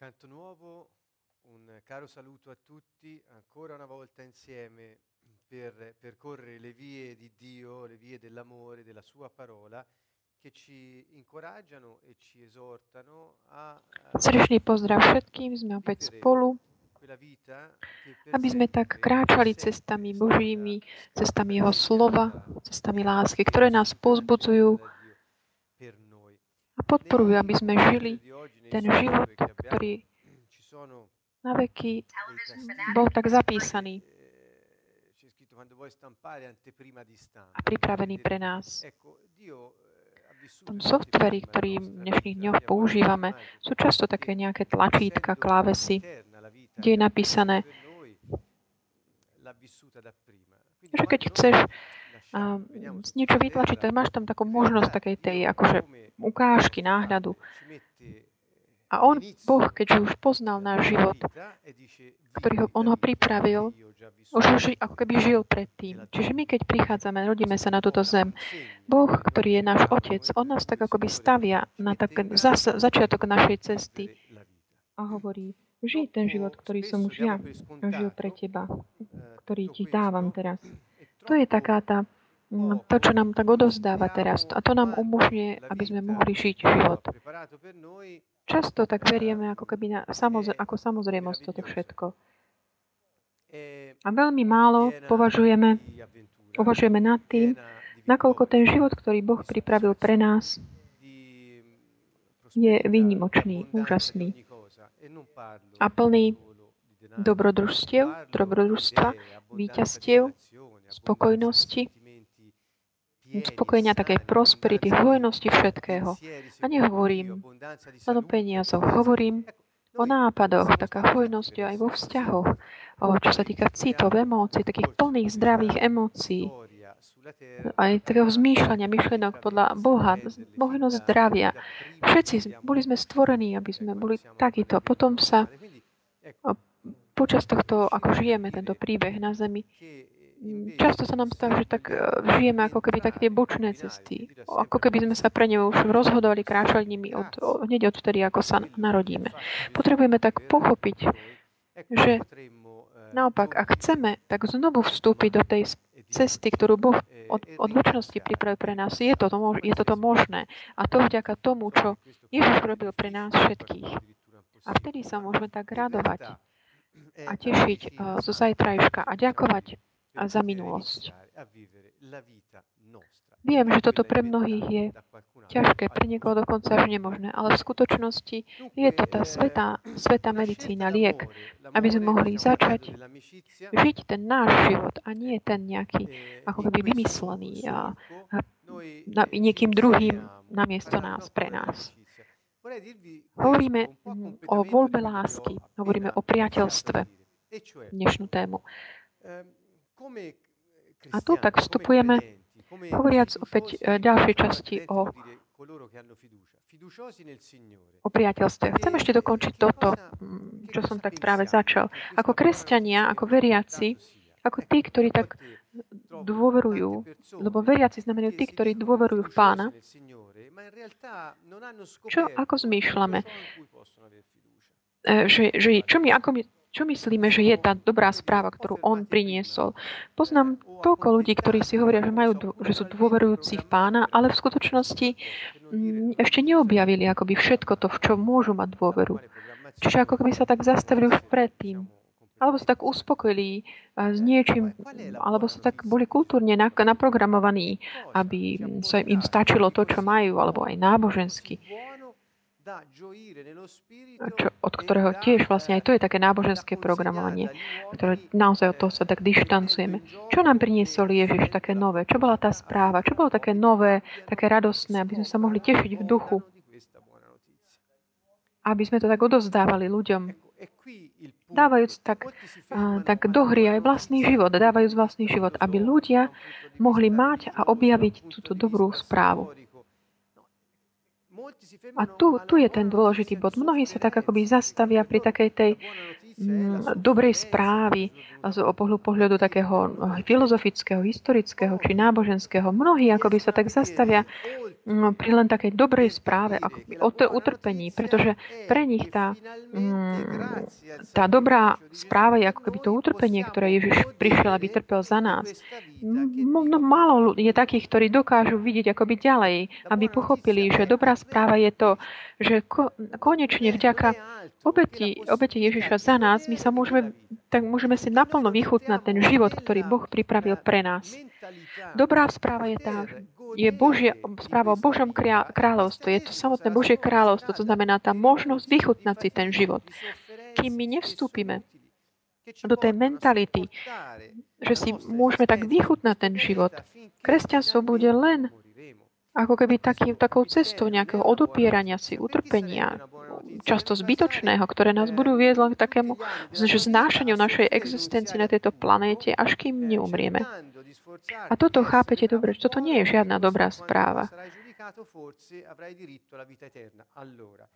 Canto nuovo, un caro saluto a tutti, ancora una volta insieme per percorrere le vie di Dio, le vie dell'amore, della Sua parola, che ci incoraggiano e ci esortano a... Srdečný pozdrav všetkým, sme opäť spolu, aby sme tak kráčali cestami Božími, cestami Jeho slova, cestami lásky, ktoré nás pozbudzujú a podporujú, aby sme žili ten život, ktorý na veky bol tak zapísaný a pripravený pre nás. V tom softveri, ktorý v dnešných dňoch používame, sú často také nejaké tlačítka, klávesy, kde je napísané, že keď chceš uh, niečo vytlačiť, tak máš tam takú možnosť takej tej akože ukážky, náhľadu. A on, Boh, keďže už poznal náš život, ktorý ho, on ho pripravil, už ho ži, ako keby žil predtým. Čiže my, keď prichádzame, rodíme sa na túto zem, Boh, ktorý je náš Otec, on nás tak akoby stavia na tak, zas, začiatok našej cesty a hovorí, žij ten život, ktorý som už ja žil pre teba, ktorý ti dávam teraz. To je taká tá No, to, čo nám tak odozdáva teraz. A to nám umožňuje, aby sme mohli žiť život. Často tak verieme ako keby na, samozre, ako samozrejmosť toto všetko. A veľmi málo považujeme, uvažujeme nad tým, nakoľko ten život, ktorý Boh pripravil pre nás, je výnimočný, úžasný a plný dobrodružstiev, dobrodružstva, víťazstiev, spokojnosti, uspokojenia takej prosperity, hojnosti všetkého. A nehovorím len o peniazoch, hovorím o nápadoch, taká hojnosť aj vo vzťahoch, o čo sa týka citov, emócií, takých plných zdravých emócií, aj takého zmýšľania, myšlenok podľa Boha, Bohno zdravia. Všetci boli sme stvorení, aby sme boli takíto. Potom sa počas tohto, ako žijeme tento príbeh na zemi, často sa nám stáva, že tak e, žijeme ako keby také tie bočné cesty. Ako keby sme sa pre ne už rozhodovali, kráčali nimi od, hneď od vtedy, ako sa narodíme. Potrebujeme tak pochopiť, že naopak, ak chceme, tak znovu vstúpiť do tej cesty, ktorú Boh od, od väčšnosti pripravil pre nás, je toto, je toto možné. A to vďaka tomu, čo Ježiš robil pre nás všetkých. A vtedy sa môžeme tak radovať a tešiť uh, zo zajtrajška a ďakovať za minulosť. Viem, že toto pre mnohých je ťažké, pre niekoho dokonca až nemožné, ale v skutočnosti je to tá svetá, svetá medicína, liek, aby sme mohli začať žiť ten náš život a nie ten nejaký ako keby vymyslený a, a na, niekým druhým namiesto nás, pre nás. Hovoríme o voľbe lásky, hovoríme o priateľstve, dnešnú tému. A tu tak vstupujeme, hovoriac opäť e, ďalšej časti o, o priateľstve. Chcem ešte dokončiť toto, mm, čo som tak práve začal. Ako kresťania, ako veriaci, ako tí, ktorí tak dôverujú, lebo veriaci znamenajú tí, ktorí dôverujú v pána, čo ako zmýšľame? E, že, že, čo my, ako my čo myslíme, že je tá dobrá správa, ktorú on priniesol? Poznám toľko ľudí, ktorí si hovoria, že, majú, že sú dôverujúci v pána, ale v skutočnosti mm, ešte neobjavili akoby všetko to, v čo môžu mať dôveru. Čiže ako keby sa tak zastavili už predtým. Alebo sa tak uspokojili s niečím, alebo sa tak boli kultúrne naprogramovaní, aby sa im stačilo to, čo majú, alebo aj nábožensky čo, od ktorého tiež vlastne aj to je také náboženské programovanie, ktoré naozaj od toho sa tak dištancujeme. Čo nám priniesol Ježiš také nové? Čo bola tá správa? Čo bolo také nové, také radostné, aby sme sa mohli tešiť v duchu? Aby sme to tak odozdávali ľuďom. Dávajúc tak, tak do hry aj vlastný život, dávajúc vlastný život, aby ľudia mohli mať a objaviť túto dobrú správu. A tu, tu je ten dôležitý bod. Mnohí sa tak akoby zastavia pri takej tej mm, dobrej správy z pohľadu takého filozofického, historického či náboženského. Mnohí akoby sa tak zastavia pri len takej dobrej správe, ako o to utrpení, pretože pre nich tá, mm, tá dobrá správa je ako keby to utrpenie, ktoré Ježiš prišiel, aby trpel za nás. No, málo je takých, ktorí dokážu vidieť akoby ďalej, aby pochopili, že dobrá správa je to, že ko, konečne vďaka obeti, obete Ježiša za nás, my sa môžeme, tak môžeme si naplno vychutnať ten život, ktorý Boh pripravil pre nás. Dobrá správa je tá, je Božia, správa o Božom kráľovstve. Je to samotné Božie kráľovstvo, to znamená tá možnosť vychutnať si ten život. Kým my nevstúpime do tej mentality, že si môžeme tak vychutnať ten život, kresťanstvo bude len ako keby taký, takou cestou nejakého odopierania si, utrpenia, často zbytočného, ktoré nás budú viesť len k takému znášaniu našej existencie na tejto planéte, až kým neumrieme. A toto chápete dobre, že toto nie je žiadna dobrá správa.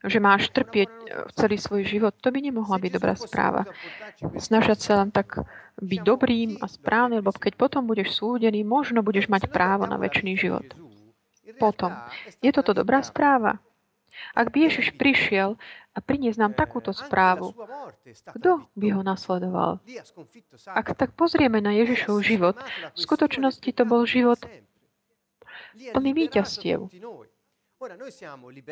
Že máš trpieť e, celý svoj život, to by nemohla byť dobrá správa. Snažať sa len tak byť dobrým a správnym, lebo keď potom budeš súdený, možno budeš mať právo na väčší život. Potom. Je toto dobrá správa? Ak by Ježiš prišiel a priniesť nám takúto správu, kto by ho nasledoval? Ak tak pozrieme na Ježišov život, v skutočnosti to bol život plný víťazstiev.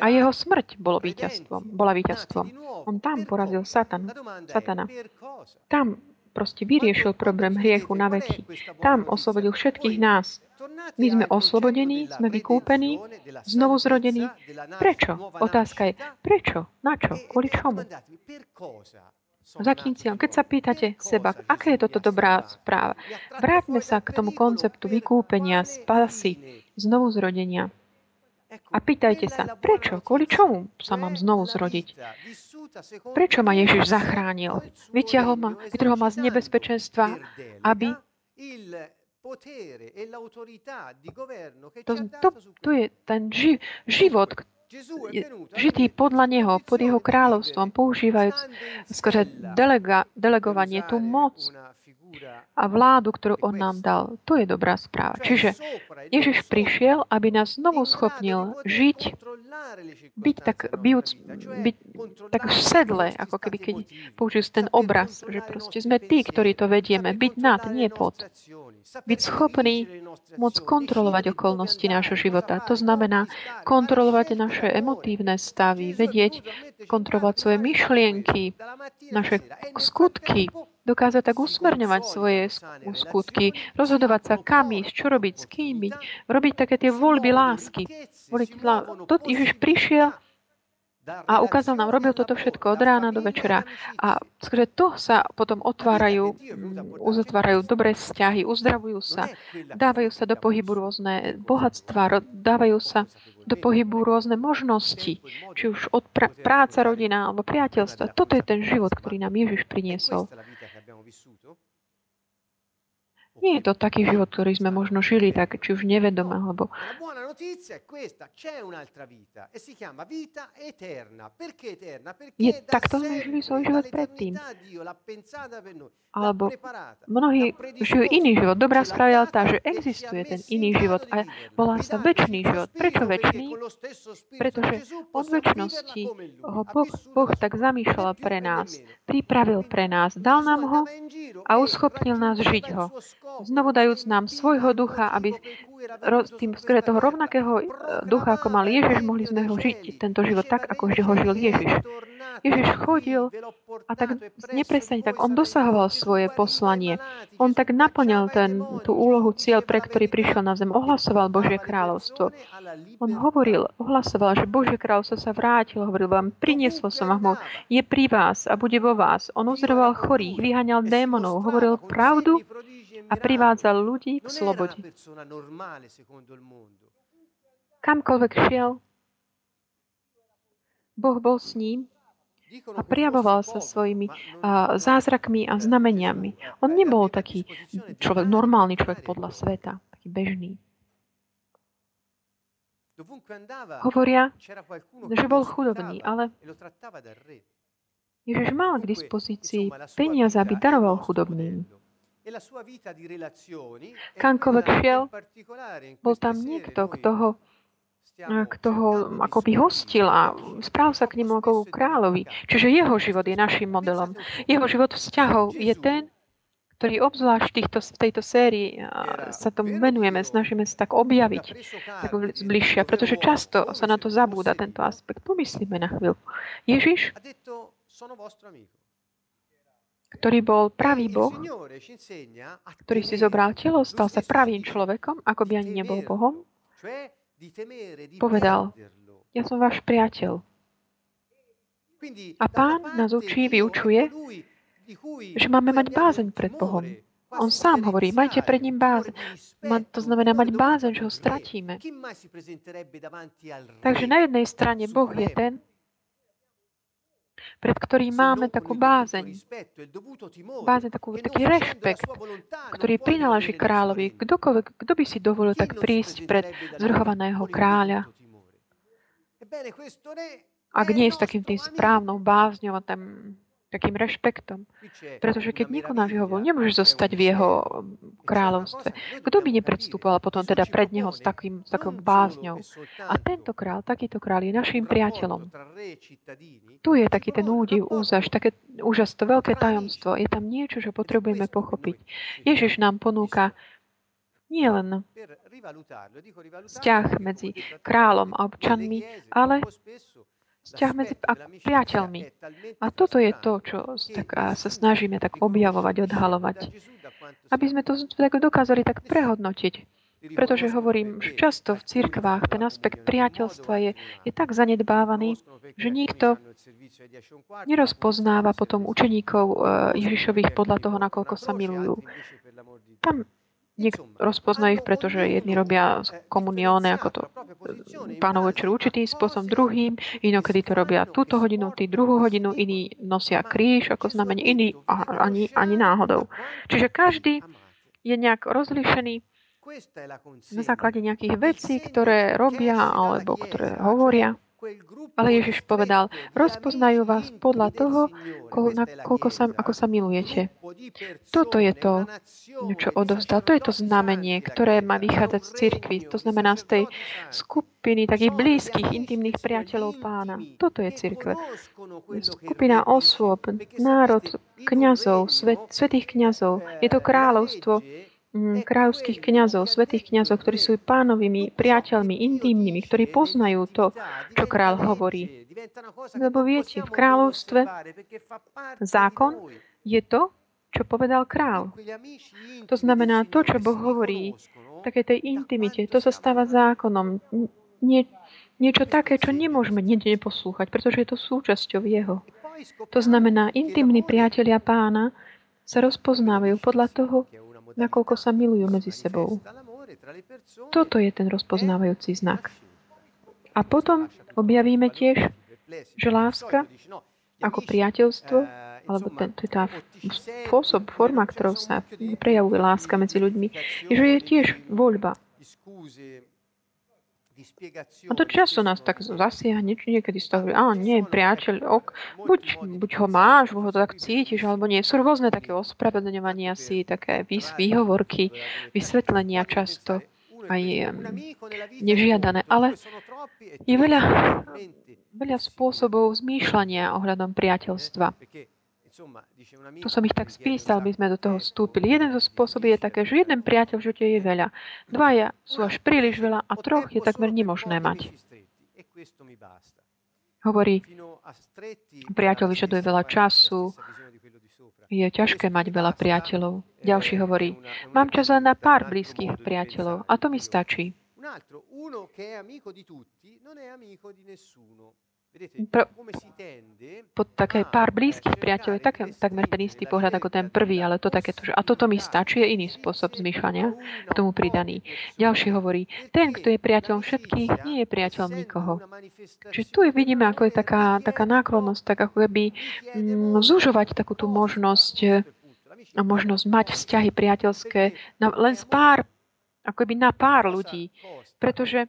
A jeho smrť bolo víťazstvom, bola víťazstvom. On tam porazil Satan, Satana. Tam proste vyriešil problém hriechu na veky. Tam oslobodil všetkých nás. My sme oslobodení, sme vykúpení, znovu zrodení. Prečo? Otázka je, prečo? Na čo? Kvôli čomu? Za akým cieľom? Keď sa pýtate seba, aká je toto dobrá správa, vráťme sa k tomu konceptu vykúpenia, spasy, znovu zrodenia. A pýtajte sa, prečo, kvôli čomu sa mám znovu zrodiť? Prečo ma Ježiš zachránil? Vyťahol ma, vytrhol ma z nebezpečenstva, aby to, to, to je ten ži, život, žitý podľa Neho, pod Jeho kráľovstvom, používajúc skôr delega, delegovanie, tú moc a vládu, ktorú On nám dal. To je dobrá správa. Čiže Ježiš prišiel, aby nás znovu schopnil žiť, byť tak, bijúc, byť tak v sedle, ako keby keď použijú ten obraz, že proste sme tí, ktorí to vedieme, byť nad, nie pod. Byť schopný môcť kontrolovať okolnosti nášho života. To znamená kontrolovať naše emotívne stavy, vedieť, kontrolovať svoje myšlienky, naše skutky, dokázať tak usmerňovať svoje skutky, rozhodovať sa, kam ísť, čo robiť, s kým byť, robiť také tie voľby lásky. Voliť, to Ježiš prišiel a ukázal nám, robil toto všetko od rána do večera. A skôr to sa potom otvárajú, uzatvárajú dobré vzťahy, uzdravujú sa, dávajú sa do pohybu rôzne bohatstva, dávajú sa do pohybu rôzne možnosti, či už od pr- práca, rodina alebo priateľstva. Toto je ten život, ktorý nám Ježiš priniesol. Nie je to taký život, ktorý sme možno žili, tak či už nevedome, alebo... Je, takto sme žili svoj život predtým. Alebo mnohí žijú iný život. Dobrá správa je tá, že existuje ten iný život a volá sa väčší život. Prečo väčší? Pretože od väčšnosti ho boh, boh tak zamýšľal pre nás, pripravil pre nás, dal nám ho a uschopnil nás žiť ho znovu dajúc nám svojho ducha, aby tým skôr toho rovnakého e, ducha, ako mal Ježiš, mohli sme žiť tento život tak, ako ho žil Ježiš. Ježiš chodil a tak neprestane, tak on dosahoval svoje poslanie. On tak naplňal ten, tú úlohu, cieľ, pre ktorý prišiel na zem. Ohlasoval Božie kráľovstvo. On hovoril, ohlasoval, že Božie kráľovstvo sa vrátilo. Hovoril vám, priniesol som ho, je pri vás a bude vo vás. On uzdravoval chorých, vyháňal démonov, hovoril pravdu a privádzal ľudí k slobode. Kamkoľvek šiel, Boh bol s ním a prijavoval sa svojimi uh, zázrakmi a znameniami. On nebol taký človek, normálny človek podľa sveta, taký bežný. Hovoria, že bol chudobný, ale Ježiš mal k dispozícii peniaze, aby daroval chudobným. Kamkoľvek šiel, bol tam niekto, kto ho kto ho akoby hostil a správ sa k nemu ako kráľovi. Čiže jeho život je našim modelom. Jeho život vzťahov je ten, ktorý obzvlášť v, týchto, v tejto sérii sa tomu venujeme, snažíme sa tak objaviť tak zbližšia, pretože často sa na to zabúda tento aspekt. Pomyslíme na chvíľu. Ježiš, ktorý bol pravý Boh, ktorý si zobral telo, stal sa pravým človekom, ako by ani nebol Bohom, povedal, ja som váš priateľ. A pán nás učí, vyučuje, že máme mať bázeň pred Bohom. On sám hovorí, majte pred ním bázeň. To znamená mať bázeň, že ho stratíme. Takže na jednej strane Boh je ten, pred ktorým máme takú bázeň. Bázeň, takú, taký rešpekt, ktorý prináleží kráľovi. Kdokoľvek, kto by si dovolil tak prísť pred zvrhovaného kráľa? Ak nie je s takým tým správnou bázňou a tam takým rešpektom. Pretože keď nekonáš jeho vol, nemôžeš zostať v jeho kráľovstve. Kto by nepredstupoval potom teda pred neho s, takým, s takou bázňou? A tento král, takýto král je našim priateľom. Tu je taký ten údiv, úzaž, také úžas, to veľké tajomstvo. Je tam niečo, čo potrebujeme pochopiť. Ježiš nám ponúka nie len vzťah medzi kráľom a občanmi, ale vzťah medzi priateľmi. A toto je to, čo tak, sa snažíme tak objavovať, odhalovať. Aby sme to tak dokázali tak prehodnotiť. Pretože hovorím, že často v cirkvách ten aspekt priateľstva je, je tak zanedbávaný, že nikto nerozpoznáva potom učeníkov e, Ježišových podľa toho, nakoľko sa milujú. Tam Niek- rozpoznajú ich, pretože jedni robia komunióne, ako to pánov večer určitým spôsobom, druhým, inokedy to robia túto hodinu, tý druhú hodinu, iní nosia kríž ako znamenie, iní ani, ani náhodou. Čiže každý je nejak rozlišený na základe nejakých vecí, ktoré robia alebo ktoré hovoria. Ale Ježiš povedal, rozpoznajú vás podľa toho, koľko sa, ako sa milujete. Toto je to, čo odovzdal. To je to znamenie, ktoré má vychádzať z cirkvi. To znamená z tej skupiny takých blízkych, intimných priateľov pána. Toto je cirkve. Skupina osôb, národ, kňazov, svet, svetých kňazov. Je to kráľovstvo, Mm, kráľovských kňazov, svetých kňazov, ktorí sú pánovými priateľmi, intimnými, ktorí poznajú to, čo král hovorí. Lebo viete, v kráľovstve zákon je to, čo povedal král. To znamená, to, čo Boh hovorí, také tej intimite, to sa stáva zákonom. Nie, niečo také, čo nemôžeme nikde neposlúchať, pretože je to súčasťou Jeho. To znamená, intimní priatelia pána sa rozpoznávajú podľa toho, nakoľko sa milujú medzi sebou. Toto je ten rozpoznávajúci znak. A potom objavíme tiež, že láska ako priateľstvo, alebo ten, to je tá spôsob, forma, ktorou sa prejavuje láska medzi ľuďmi, je, že je tiež voľba. A to často nás tak zasiahne, niekedy z toho, a nie, priateľ, ok, buď, buď ho máš, ho tak cítiš, alebo nie. Sú rôzne také ospravedlňovania si, také výhovorky, vysvetlenia často aj nežiadané, ale je veľa, veľa spôsobov zmýšľania ohľadom priateľstva. Tu som ich tak spísal, by sme do toho vstúpili. Jeden zo spôsobov je také, že jeden priateľ v živote je veľa. Dvaja sú až príliš veľa a troch je takmer nemožné mať. Hovorí, priateľ vyžaduje veľa času, je ťažké mať veľa priateľov. Ďalší hovorí, mám čas len na pár blízkych priateľov a to mi stačí. Pro, pod také pár blízkych priateľov je také, takmer ten istý pohľad ako ten prvý, ale to takéto, že a toto mi stačí, je iný spôsob zmýšľania k tomu pridaný. Ďalší hovorí, ten, kto je priateľom všetkých, nie je priateľom nikoho. Čiže tu vidíme, ako je taká, taká náklonnosť, tak ako keby mm, zužovať takú tú možnosť a možnosť mať vzťahy priateľské na, len s pár akoby na pár ľudí. Pretože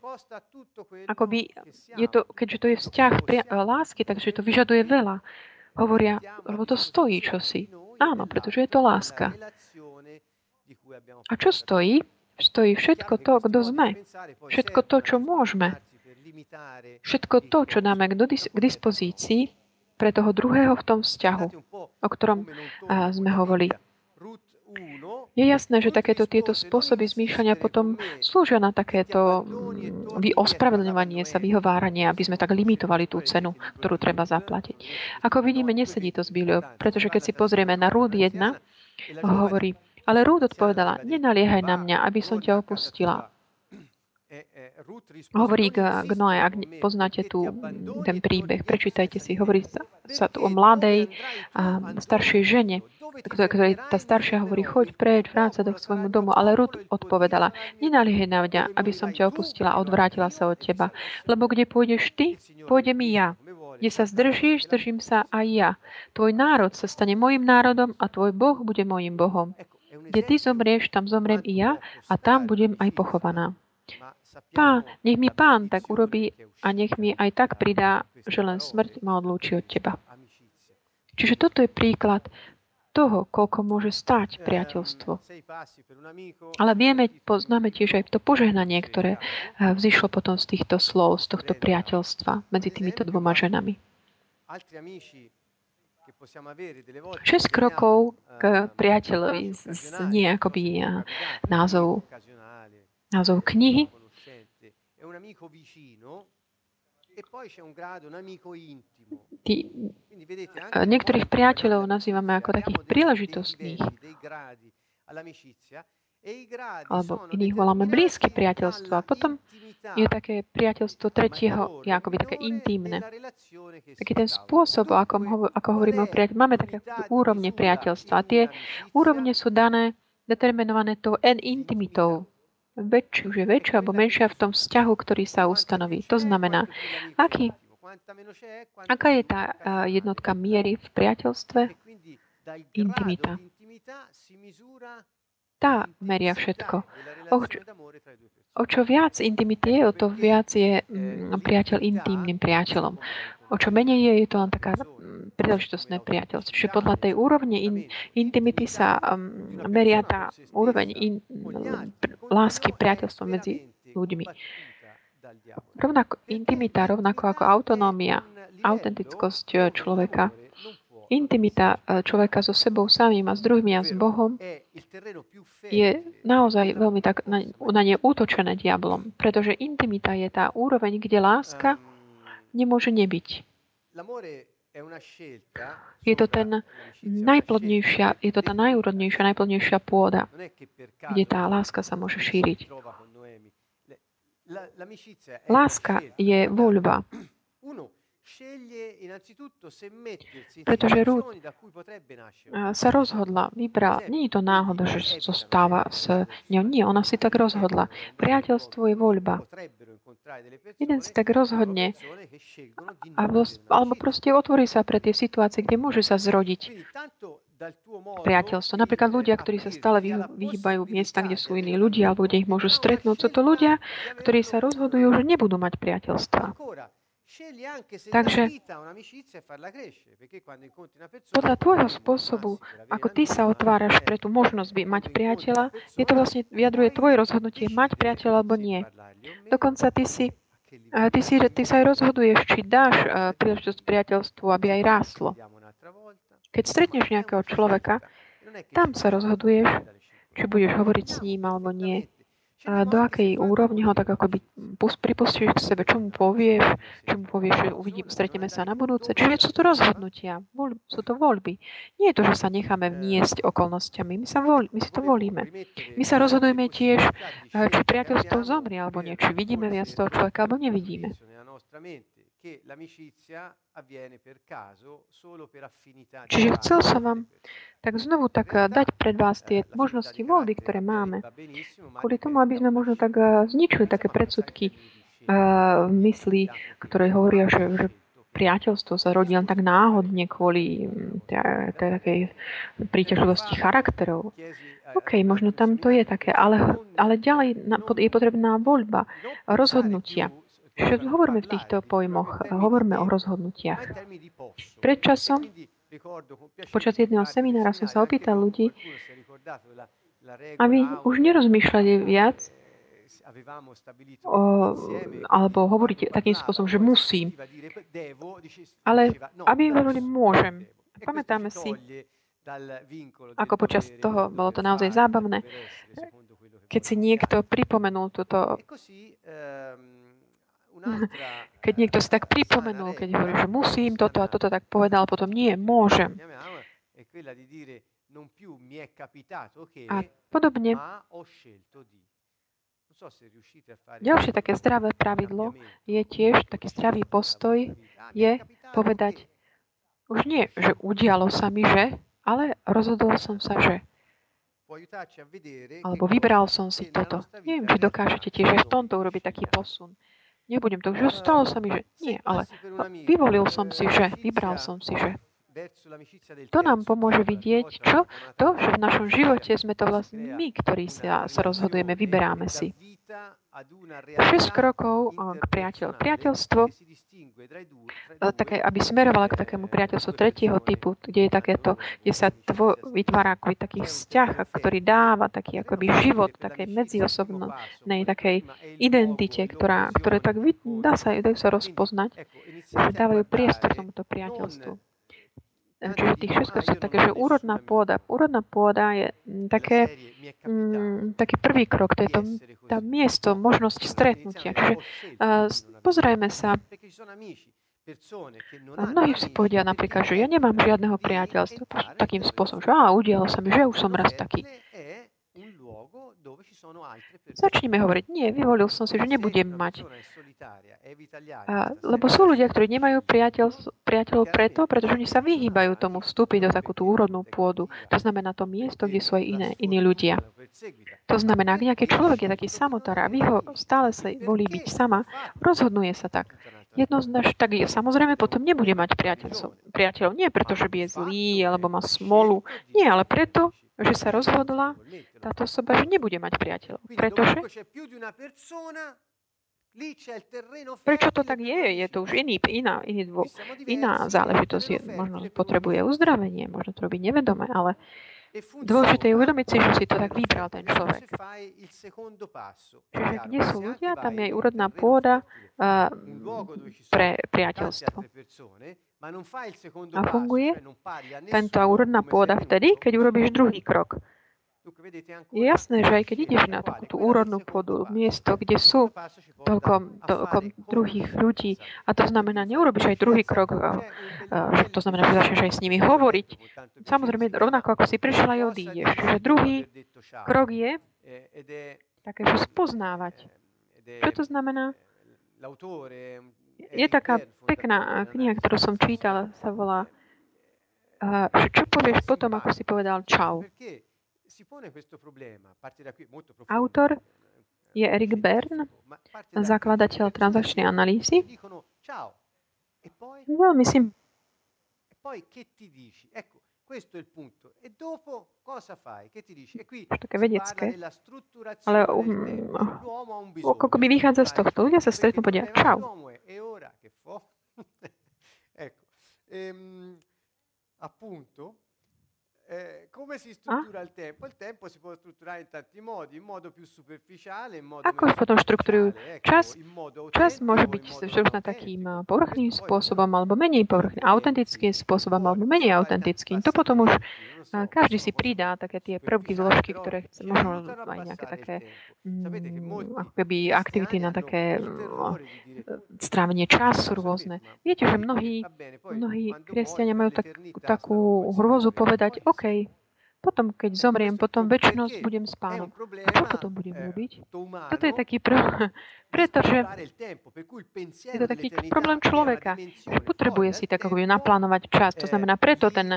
akoby je to, keďže to je vzťah pria- lásky, takže to vyžaduje veľa. Hovoria, lebo to stojí čosi. Áno, pretože je to láska. A čo stojí? Stojí všetko to, kto sme. Všetko to, čo môžeme. všetko to, čo dáme k, k dispozícii pre toho druhého v tom vzťahu, o ktorom sme hovorili. Je jasné, že takéto tieto spôsoby zmýšľania potom slúžia na takéto mm, ospravedlňovanie sa, vyhováranie, aby sme tak limitovali tú cenu, ktorú treba zaplatiť. Ako vidíme, nesedí to s Bibliou, pretože keď si pozrieme na Rúd 1, hovorí, ale Rúd odpovedala, nenaliehaj na mňa, aby som ťa opustila. Hovorí Noé, ak poznáte tu ten príbeh, prečítajte si, hovorí sa, sa tu o mladej a staršej žene, ktorej tá staršia hovorí, choď preč, vráť sa do svojmu domu. Ale Rud odpovedala, nenaliehaj na mňa, aby som ťa opustila a odvrátila sa od teba. Lebo kde pôjdeš ty, pôjdem i ja. Kde sa zdržíš, zdržím sa aj ja. Tvoj národ sa stane mojim národom a tvoj Boh bude mojim Bohom. Kde ty zomrieš, tam zomriem i ja a tam budem aj pochovaná. Pán, nech mi pán tak urobí a nech mi aj tak pridá, že len smrť ma odlúči od teba. Čiže toto je príklad toho, koľko môže stať priateľstvo. Ale vieme, poznáme tiež aj to požehnanie, ktoré eh, vzýšlo potom z týchto slov, z tohto priateľstva medzi týmito dvoma ženami. Šesť krokov k priateľovi nie akoby eh, názov, názov knihy, Tí, niektorých priateľov nazývame ako takých príležitostných alebo iných voláme blízke priateľstvo. A potom je také priateľstvo tretieho, je akoby také intimné. Taký ten spôsob, ako, ako hovoríme o priateľstve. Máme také úrovne priateľstva. A tie úrovne sú dané, determinované tou intimitou väčšiu, že väčšia alebo menšia v tom vzťahu, ktorý sa ustanoví. To znamená, aký, aká je tá jednotka miery v priateľstve? Intimita. Tá meria všetko. O, o čo viac intimity je, o to viac je mm, priateľ intimným priateľom. O čo menej je, je to len taká mm, príležitostné priateľstvo. Čiže podľa tej úrovne in, intimity sa um, meria tá úroveň in, lásky, priateľstva medzi ľuďmi. Rovnako, intimita, rovnako ako autonómia, autentickosť eh, človeka, intimita eh, človeka so sebou samým a s druhými a s Bohom je naozaj veľmi tak na, na ne útočené diablom, pretože intimita je tá úroveň, kde láska nemôže nebyť. Je to ten najplodnejšia, je to tá najúrodnejšia, najplodnejšia pôda, kde tá láska sa môže šíriť. Láska je voľba. Pretože Ruth sa rozhodla, vybrala. Je to náhoda, že zostáva s ňou. Nie, ona si tak rozhodla. Priateľstvo je voľba. Jeden si tak rozhodne alebo proste otvorí sa pre tie situácie, kde môže sa zrodiť priateľstvo. Napríklad ľudia, ktorí sa stále vyhýbajú miesta, kde sú iní ľudia, alebo kde ich môžu stretnúť. Sú to ľudia, ktorí sa rozhodujú, že nebudú mať priateľstva. Takže podľa tvojho spôsobu, ako ty sa otváraš pre tú možnosť mať priateľa, je to vlastne vyjadruje tvoje rozhodnutie mať priateľa alebo nie. Dokonca ty si, ty, si, ty sa aj rozhoduješ, či dáš príležitosť priateľstvu, aby aj rástlo. Keď stretneš nejakého človeka, tam sa rozhoduješ, či budeš hovoriť s ním alebo nie do akej úrovni ho tak ako by pripustíš k sebe, čo mu povieš, čo mu povieš, že uvidím, stretneme sa na budúce. Čiže sú to rozhodnutia, sú to voľby. Nie je to, že sa necháme vniesť okolnostiami, my, sa voľ, my si to volíme. My sa rozhodujeme tiež, eh, či priateľstvo zomrie alebo nie, či vidíme viac toho človeka alebo nevidíme. Čiže chcel som vám tak znovu tak eh, dať pred vás tie možnosti voľby, ktoré máme. Kvôli tomu, aby sme možno tak eh, zničili také predsudky uh, mysli, ktoré hovoria, že, že priateľstvo sa rodí len tak náhodne kvôli mm, tej takej príťažlivosti charakterov. OK, možno tam to je také, ale, ale ďalej je potrebná voľba, rozhodnutia. Čiže hovoríme v týchto pojmoch, hovoríme o rozhodnutiach. Pred časom, počas jedného seminára som sa opýtal ľudí, aby už nerozmýšľali viac o, alebo hovoriť takým spôsobom, že musím. Ale aby hovorili môžem. Pamätáme si, ako počas toho, bolo to naozaj zábavné, keď si niekto pripomenul túto keď niekto si tak pripomenul, keď hovorí, že musím toto a toto, tak povedal potom nie, môžem. A podobne Ďalšie také zdravé pravidlo je tiež, taký zdravý postoj, je povedať, už nie, že udialo sa mi, že, ale rozhodol som sa, že. Alebo vybral som si toto. Neviem, či dokážete tiež aj v tomto urobiť taký posun. Nebudem to, že stalo sa mi, že nie, ale vyvolil som si, že, vybral som si, že. To nám pomôže vidieť, čo? To, že v našom živote sme to vlastne my, ktorí sa, sa rozhodujeme, vyberáme si. 6 krokov k priateľ. Priateľstvo, také, aby smerovala k takému priateľstvu tretieho typu, kde je takéto, kde sa tvo, vytvára akoby taký vzťah, ktorý dáva taký akoby život takej medziosobnej takej identite, ktorá, ktoré tak dá sa, dajú sa rozpoznať, dávajú priestor tomuto priateľstvu. Čiže tých všetko sú také, že úrodná pôda. Úrodná pôda je mm, také, mm, taký prvý krok, to je to tá miesto, možnosť stretnutia. Čiže uh, pozrajme sa, a mnohí si povedia napríklad, že ja nemám žiadneho priateľstva takým spôsobom, že á, udialo sa mi, že už som raz taký. Začneme hovoriť, nie, vyvolil som si, že nebudem mať. A, lebo sú ľudia, ktorí nemajú priateľ, priateľov preto, pretože oni sa vyhýbajú tomu vstúpiť do takú tú úrodnú pôdu. To znamená to miesto, kde sú aj iné, iní ľudia. To znamená, ak nejaký človek je taký samotár a vy ho stále sa volí byť sama, rozhodnuje sa tak. Jednoznačne, tak je, samozrejme potom nebude mať priateľov. priateľov. Nie preto, že by je zlý alebo má smolu. Nie, ale preto, že sa rozhodla táto osoba, že nebude mať priateľov. Pretože Prečo to tak je? Je to už iný, iná, iný dvo, iná záležitosť. Je, možno potrebuje uzdravenie, možno to robiť nevedome, ale dôležité je uvedomiť si, že si to tak vybral ten človek. Čiže kde sú ľudia, tam je úrodná pôda uh, pre priateľstvo. A funguje tento úrodná pôda vtedy, keď urobíš druhý krok. Je jasné, že aj keď ideš na takú tú úrodnú pôdu, miesto, kde sú toľko, toľko druhých ľudí, a to znamená, neurobiš aj druhý krok, že to znamená, že začneš aj s nimi hovoriť. Samozrejme, rovnako ako si prišiel aj odídeš. Čiže druhý krok je také, že spoznávať. Čo to znamená? Je taká pekná kniha, ktorú som čítala, sa volá že čo povieš potom, ako si povedal čau. Autor je Eric Bern, zakladateľ transakčnej analýzy. Veľmi si... Questo è il punto. E dopo cosa fai? Che ti dici? E qui také vedecké. Ale um, ako by vychádza z tohto. Ľudia sa stretnú povedia čau. ecco. Ehm, appunto, Eh, come si struttura il tempo? Il tempo si può strutturare in tanti modi, in modo più superficiale, in modo Ako potom štruktúrujú čas? Čas môže byť štruktúrna takým povrchným spôsobom, alebo menej povrchným, autentickým spôsobom, alebo menej autentickým. To potom už každý si pridá také tie prvky, zložky, ktoré chce, možno aj nejaké také mm, keby aktivity na také mm, strávenie času rôzne. Viete, že mnohí, mnohí kresťania majú tak, takú hrôzu povedať, OK, potom, keď zomriem, potom väčšnosť budem s pánom. A čo potom budem robiť? Toto je taký problém, pretože je to taký problém človeka, že potrebuje si tak akoby naplánovať čas. To znamená, preto ten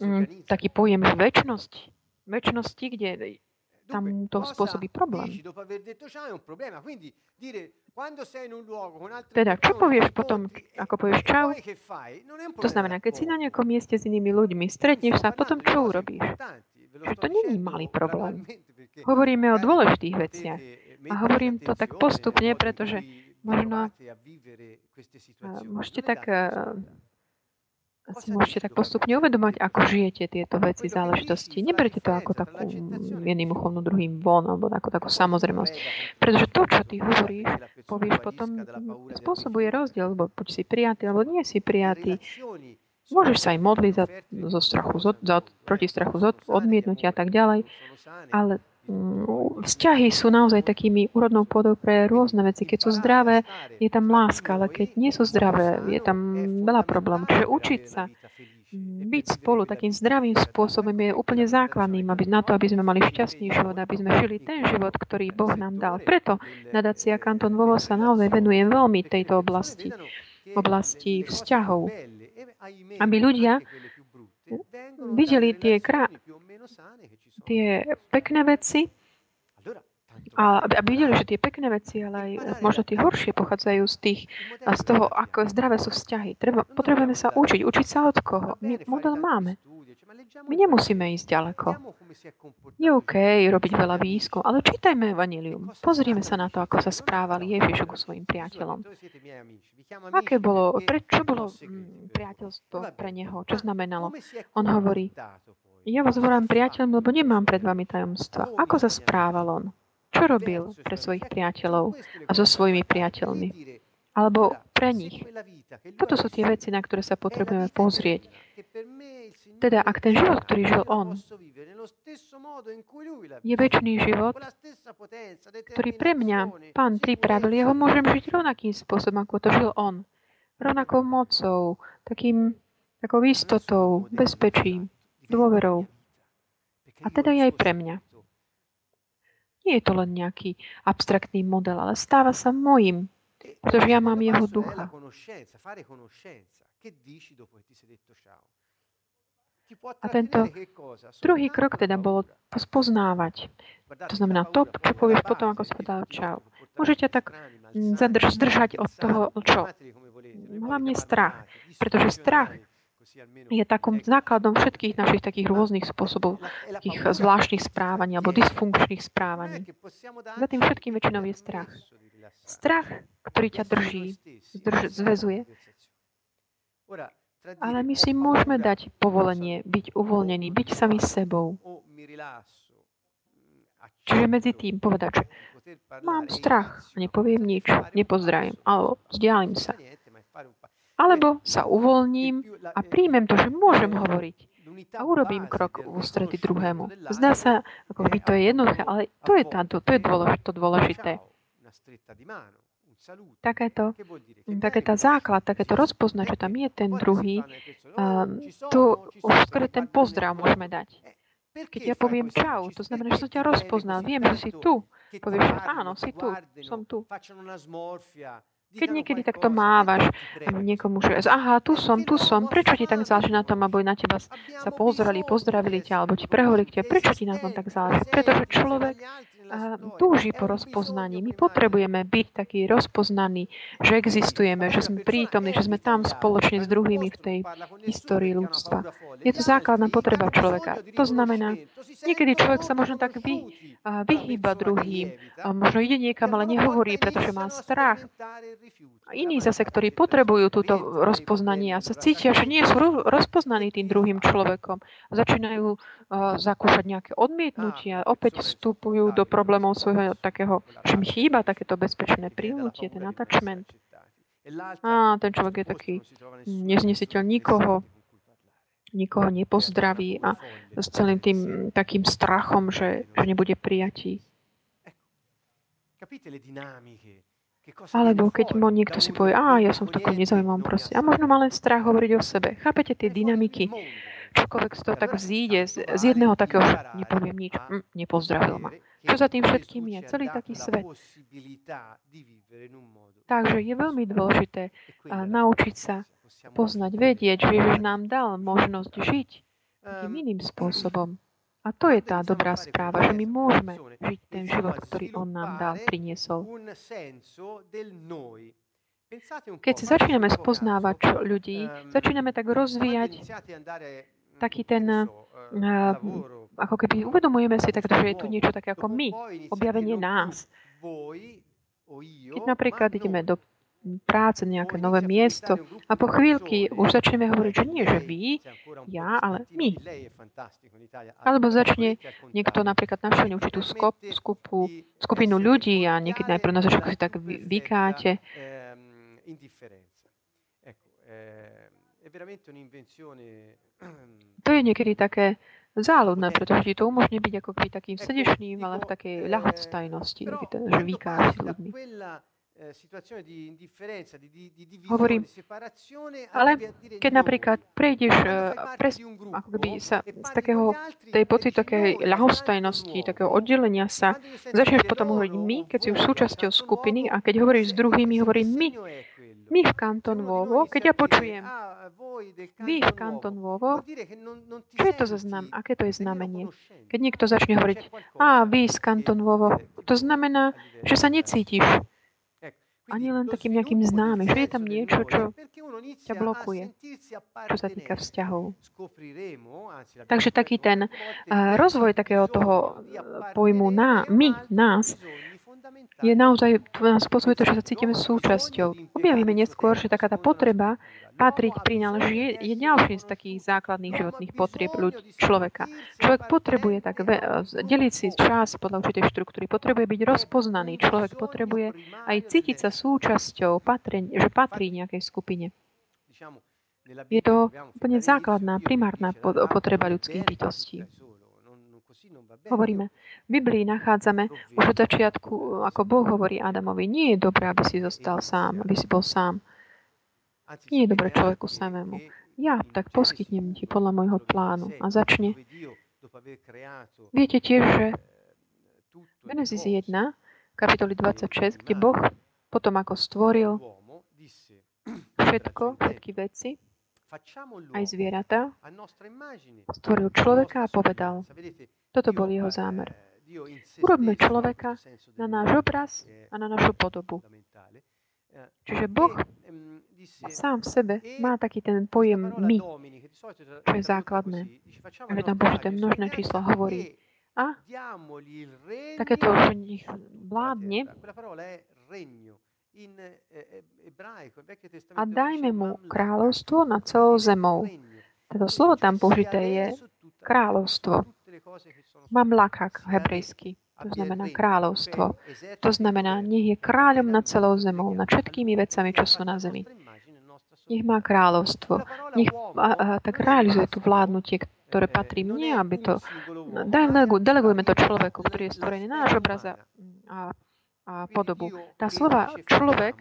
mm, taký pojem väčšnosť, väčšnosti, kde tam to spôsobí problém. Teda, čo povieš potom, ako povieš čau? To znamená, keď si na nejakom mieste s inými ľuďmi, stretneš sa, potom čo urobíš? Že to není malý problém. Hovoríme o dôležitých veciach. A hovorím to tak postupne, pretože možno môžete tak si môžete tak postupne uvedomať, ako žijete tieto veci, záležitosti. Neberte to ako takú jedným uchom, druhým von, alebo ako takú samozrejmosť. Pretože to, čo ty hovoríš, povieš potom, spôsobuje rozdiel, lebo buď si prijatý, alebo nie si prijatý. Môžeš sa aj modliť za, zo strachu, za, proti strachu, za odmietnutia a tak ďalej, ale Mm, vzťahy sú naozaj takými úrodnou pôdou pre rôzne veci. Keď sú zdravé, je tam láska, ale keď nie sú zdravé, je tam veľa problémov. Čiže učiť sa byť spolu takým zdravým spôsobom je úplne základným aby, na to, aby sme mali šťastný život, aby sme žili ten život, ktorý Boh nám dal. Preto nadácia Kanton Vovo sa naozaj venuje veľmi tejto oblasti, oblasti vzťahov. Aby ľudia videli tie krá tie pekné veci a aby videli, že tie pekné veci, ale aj možno tie horšie pochádzajú z, tých, z toho, ako zdravé sú vzťahy. Treba, potrebujeme sa učiť. Učiť sa od koho? My model máme. My nemusíme ísť ďaleko. Je OK robiť veľa výskum, ale čítajme Evangelium. Pozrime sa na to, ako sa správal Ježiš ku svojim priateľom. Aké bolo, prečo bolo mm, priateľstvo pre neho? Čo znamenalo? On hovorí, ja vás volám priateľom, lebo nemám pred vami tajomstva. Ako sa správal on? Čo robil pre svojich priateľov a so svojimi priateľmi? Alebo pre nich. Toto sú tie veci, na ktoré sa potrebujeme pozrieť. Teda, ak ten život, ktorý žil on, je väčší život, ktorý pre mňa pán pripravil, ja ho môžem žiť rovnakým spôsobom, ako to žil on. Rovnakou mocou, takým, takou istotou, bezpečím dôverou. A teda aj pre mňa. Nie je to len nejaký abstraktný model, ale stáva sa mojim, pretože ja mám jeho ducha. A tento druhý krok teda bol spoznávať. To znamená to, čo povieš potom, ako si povedal čau. Môžete tak zadrž, zdržať od toho, čo? Hlavne strach. Pretože strach je takým základom všetkých našich takých rôznych spôsobov, takých zvláštnych správaní alebo dysfunkčných správaní. Za tým všetkým väčšinou je strach. Strach, ktorý ťa drží, zdrž, zväzuje. Ale my si môžeme dať povolenie byť uvoľnený, byť sami sebou. Čiže medzi tým povedať, že mám strach, nepoviem nič, nepozdravím, alebo vzdialím sa. Alebo sa uvoľním a príjmem to, že môžem hovoriť a urobím krok v ústrety druhému. Zdá sa, ako by to je jednoduché, ale to je, táto, to je dôležité. dôležité. Takéto, takéto základ, takéto rozpoznať, že tam je ten druhý, um, to už skôr ten pozdrav môžeme dať. Keď ja poviem čau, to znamená, že som ťa rozpoznal, viem, že si tu. Povieš, áno, si tu, som tu. Keď niekedy takto mávaš niekomu, že aha, tu som, tu som, prečo ti tak záleží na tom, aby na teba sa pozreli, pozdravili ťa, alebo ti prehovorili k tebe, prečo ti na tom tak záleží? Pretože človek túži po rozpoznaní. My potrebujeme byť taký rozpoznaní, že existujeme, že sme prítomní, že sme tam spoločne s druhými v tej histórii ľudstva. Je to základná potreba človeka. To znamená, niekedy človek sa možno tak vy, vyhýba druhým, možno ide niekam, ale nehovorí, pretože má strach. A iní zase, ktorí potrebujú túto rozpoznanie a sa cítia, že nie sú rozpoznaní tým druhým človekom, začínajú uh, zakúšať nejaké odmietnutia, opäť vstupujú do problémov svojho takého, že mi chýba takéto bezpečné príjmutie, ten attachment. A ten človek je taký neznesiteľ nikoho, nikoho nepozdraví a s celým tým takým strachom, že, že nebude prijatí. Alebo keď mo niekto si povie, a ja som v takom nezaujímavom proste. A možno má len strach hovoriť o sebe. Chápete tie dynamiky? Čokoľvek z toho tak vzíde, z, z jedného takého, nepoviem nič, hm, nepozdravil ma. Čo za tým všetkým je? Celý taký svet. Takže je veľmi dôležité a, naučiť sa poznať, vedieť, že Ježiš nám dal možnosť žiť takým iným spôsobom. A to je tá dobrá správa, že my môžeme žiť ten život, ktorý On nám dal, priniesol. Keď si začíname spoznávať ľudí, začíname tak rozvíjať taký ten, uh, ako keby uvedomujeme si tak, že je tu niečo také ako my, objavenie nás. Keď napríklad ideme do práce, nejaké nové miesto. A po chvíľky už začneme hovoriť, že nie, že vy, ja, ale my. Alebo začne niekto napríklad navštíviť určitú skop, skupu, skupinu ľudí a niekedy najprv na začiatku si tak vykáte. To je niekedy také záľudné, pretože ti to umožní byť ako keby takým srdečným, ale v takej ľahostajnosti, že vykáš s ľuďmi. Hovorím, ale keď napríklad prejdeš pres, ako keby sa z takého, tej pocit takej ľahostajnosti, takého oddelenia sa, začneš potom hovoriť my, keď si už súčasťou skupiny a keď hovoríš s druhými, hovorím my. My v Kanton Vovo, keď ja počujem vy v Kanton Vovo, čo je to za znam, aké to je znamenie? Keď niekto začne hovoriť, a vy z Kanton Vovo, to znamená, že sa necítiš. ani len takým nejakým známym, že je tam niečo, čo ťa blokuje, čo sa týka vzťahov. Takže taký ten uh, rozvoj takého toho pojmu na, my, nás, je naozaj, nás spôsobuje to, že sa cítime súčasťou. Objavíme neskôr, že taká tá potreba patriť, prináležiť je, je ďalší z takých základných životných potrieb ľudí, človeka. Človek potrebuje tak ve, deliť si čas podľa určitej štruktúry, potrebuje byť rozpoznaný. Človek potrebuje aj cítiť sa súčasťou, patreň, že patrí nejakej skupine. Je to úplne základná, primárna potreba ľudských bytostí. Hovoríme, v Biblii nachádzame už od začiatku, ako Boh hovorí Adamovi, nie je dobré, aby si zostal sám, aby si bol sám. Nie je dobré človeku samému. Ja tak poskytnem ti podľa môjho plánu. a začne. Viete tiež, že Genesis 1, kapitoly 26, kde Boh potom ako stvoril všetko, všetky veci, aj zvieratá, stvoril človeka a povedal, toto bol jeho zámer. Urobme človeka na náš obraz a na našu podobu. Čiže Boh sám v sebe má taký ten pojem my, čo je základné. Že tam Božité množné číslo hovorí. A takéto, že nich vládne, a dajme mu kráľovstvo na celou zemou. Toto slovo tam použité je kráľovstvo. Mamlakak hebrejsky. To znamená kráľovstvo. To znamená, nech je kráľom nad celou zemou, nad všetkými vecami, čo sú na zemi. Nech má kráľovstvo. Nech a, a, tak realizuje tu vládnutie, ktoré patrí mne, aby to... Delegujeme to človeku, ktorý je stvorený na náš obraz a, a podobu. Tá slova človek,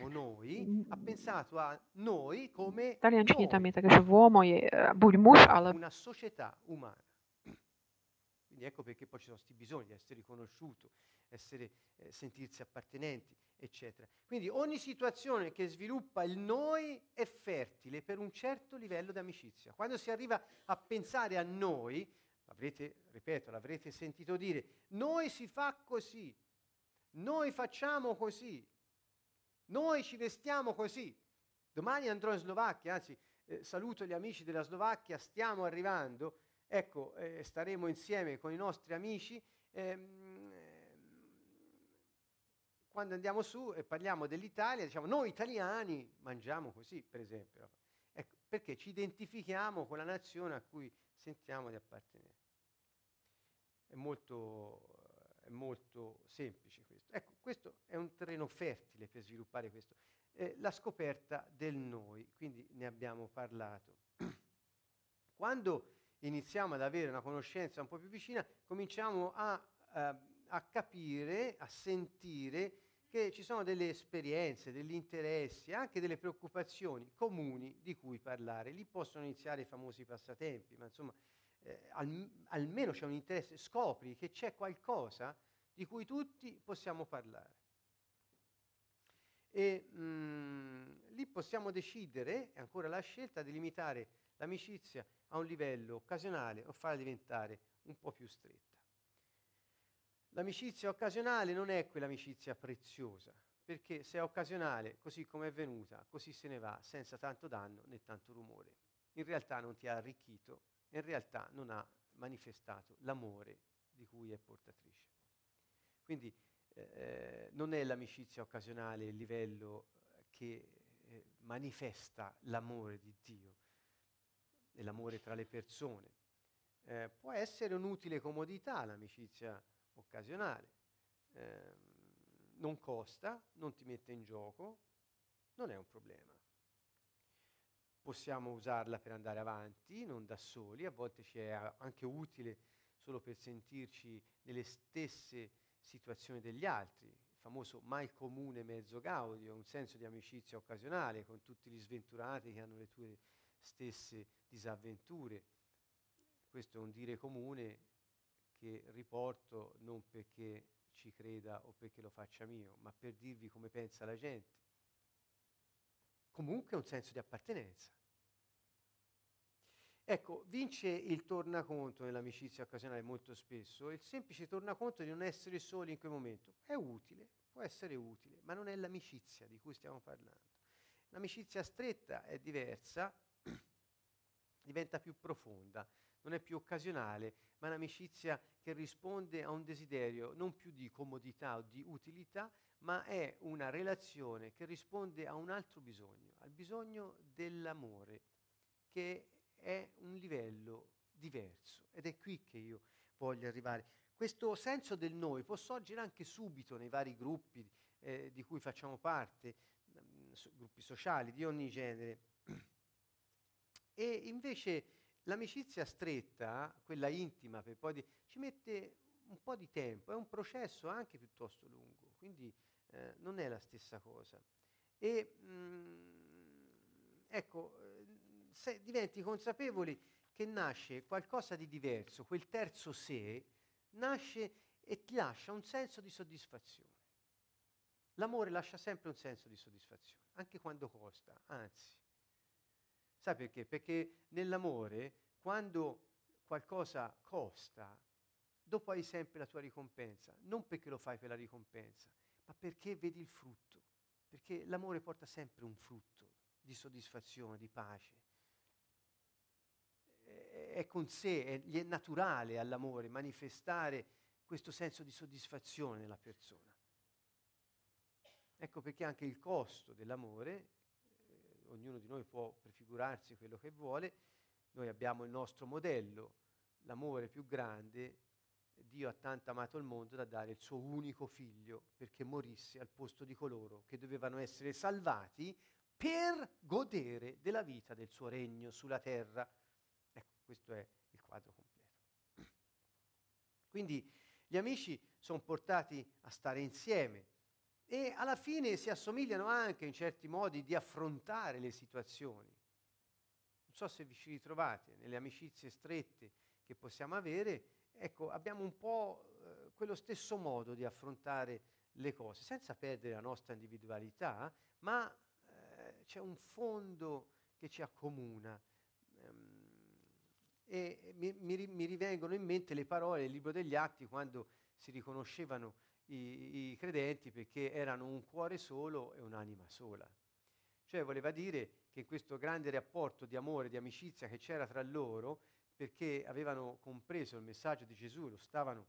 v taliančine tam je také, že uomo je buď muž, ale Quindi ecco perché poi ci sono questi bisogni di essere riconosciuto, essere, eh, sentirsi appartenenti, eccetera. Quindi ogni situazione che sviluppa il noi è fertile per un certo livello di amicizia. Quando si arriva a pensare a noi, avrete, ripeto, l'avrete sentito dire, noi si fa così, noi facciamo così, noi ci vestiamo così. Domani andrò in Slovacchia, anzi eh, saluto gli amici della Slovacchia, stiamo arrivando Ecco, eh, staremo insieme con i nostri amici. Ehm, quando andiamo su e parliamo dell'Italia, diciamo noi italiani mangiamo così, per esempio. Ecco, perché ci identifichiamo con la nazione a cui sentiamo di appartenere. È molto, molto semplice questo. Ecco, questo è un terreno fertile per sviluppare questo. Eh, la scoperta del noi, quindi ne abbiamo parlato. Quando iniziamo ad avere una conoscenza un po' più vicina, cominciamo a, eh, a capire, a sentire che ci sono delle esperienze, degli interessi, anche delle preoccupazioni comuni di cui parlare. Lì possono iniziare i famosi passatempi, ma insomma eh, al, almeno c'è un interesse, scopri che c'è qualcosa di cui tutti possiamo parlare. E mh, mm, lì possiamo decidere, è ancora la scelta, di limitare l'amicizia a un livello occasionale o farla diventare un po' più stretta. L'amicizia occasionale non è quell'amicizia preziosa, perché se è occasionale, così come è venuta, così se ne va, senza tanto danno né tanto rumore. In realtà non ti ha arricchito, in realtà non ha manifestato l'amore di cui è portatrice. Quindi eh, non è l'amicizia occasionale il livello che eh, manifesta l'amore di Dio e l'amore tra le persone. Eh, può essere un'utile comodità l'amicizia occasionale. Eh, non costa, non ti mette in gioco, non è un problema. Possiamo usarla per andare avanti, non da soli, a volte ci è anche utile solo per sentirci nelle stesse situazioni degli altri. Il famoso mal comune mezzo gaudio, un senso di amicizia occasionale con tutti gli sventurati che hanno le tue stesse disavventure. Questo è un dire comune che riporto non perché ci creda o perché lo faccia mio, ma per dirvi come pensa la gente. Comunque un senso di appartenenza. Ecco, vince il tornaconto nell'amicizia occasionale molto spesso, il semplice tornaconto di non essere soli in quel momento. È utile, può essere utile, ma non è l'amicizia di cui stiamo parlando. L'amicizia stretta è diversa, diventa più profonda, non è più occasionale, ma un'amicizia che risponde a un desiderio non più di comodità o di utilità, ma è una relazione che risponde a un altro bisogno, al bisogno dell'amore, che è un livello diverso. Ed è qui che io voglio arrivare. Questo senso del noi può sorgere anche subito nei vari gruppi eh, di cui facciamo parte, mm, gruppi sociali di ogni genere. E invece L'amicizia stretta, quella intima, per poi di, ci mette un po' di tempo, è un processo anche piuttosto lungo, quindi eh, non è la stessa cosa. E mh, mm, ecco, se diventi consapevoli che nasce qualcosa di diverso, quel terzo sé nasce e ti lascia un senso di soddisfazione. L'amore lascia sempre un senso di soddisfazione, anche quando costa, anzi. Sai perché? Perché nell'amore, quando qualcosa costa, dopo hai sempre la tua ricompensa, non perché lo fai per la ricompensa, ma perché vedi il frutto, perché l'amore porta sempre un frutto di soddisfazione, di pace. È con sé, è, è naturale all'amore manifestare questo senso di soddisfazione nella persona. Ecco perché anche il costo dell'amore ognuno di noi può prefigurarsi quello che vuole, noi abbiamo il nostro modello, l'amore più grande, Dio ha tanto amato il mondo da dare il suo unico figlio perché morisse al posto di coloro che dovevano essere salvati per godere della vita del suo regno sulla terra. Ecco, questo è il quadro completo. Quindi gli amici sono portati a stare insieme, e alla fine si assomigliano anche in certi modi di affrontare le situazioni. Non so se vi ci ritrovate nelle amicizie strette che possiamo avere, ecco, abbiamo un po' eh, quello stesso modo di affrontare le cose, senza perdere la nostra individualità, ma eh, c'è un fondo che ci accomuna. Ehm, e mi, mi, mi rivengono in mente le parole del libro degli atti quando si riconoscevano i, i credenti perché erano un cuore solo e un'anima sola. Cioè voleva dire che in questo grande rapporto di amore, di amicizia che c'era tra loro, perché avevano compreso il messaggio di Gesù, lo stavano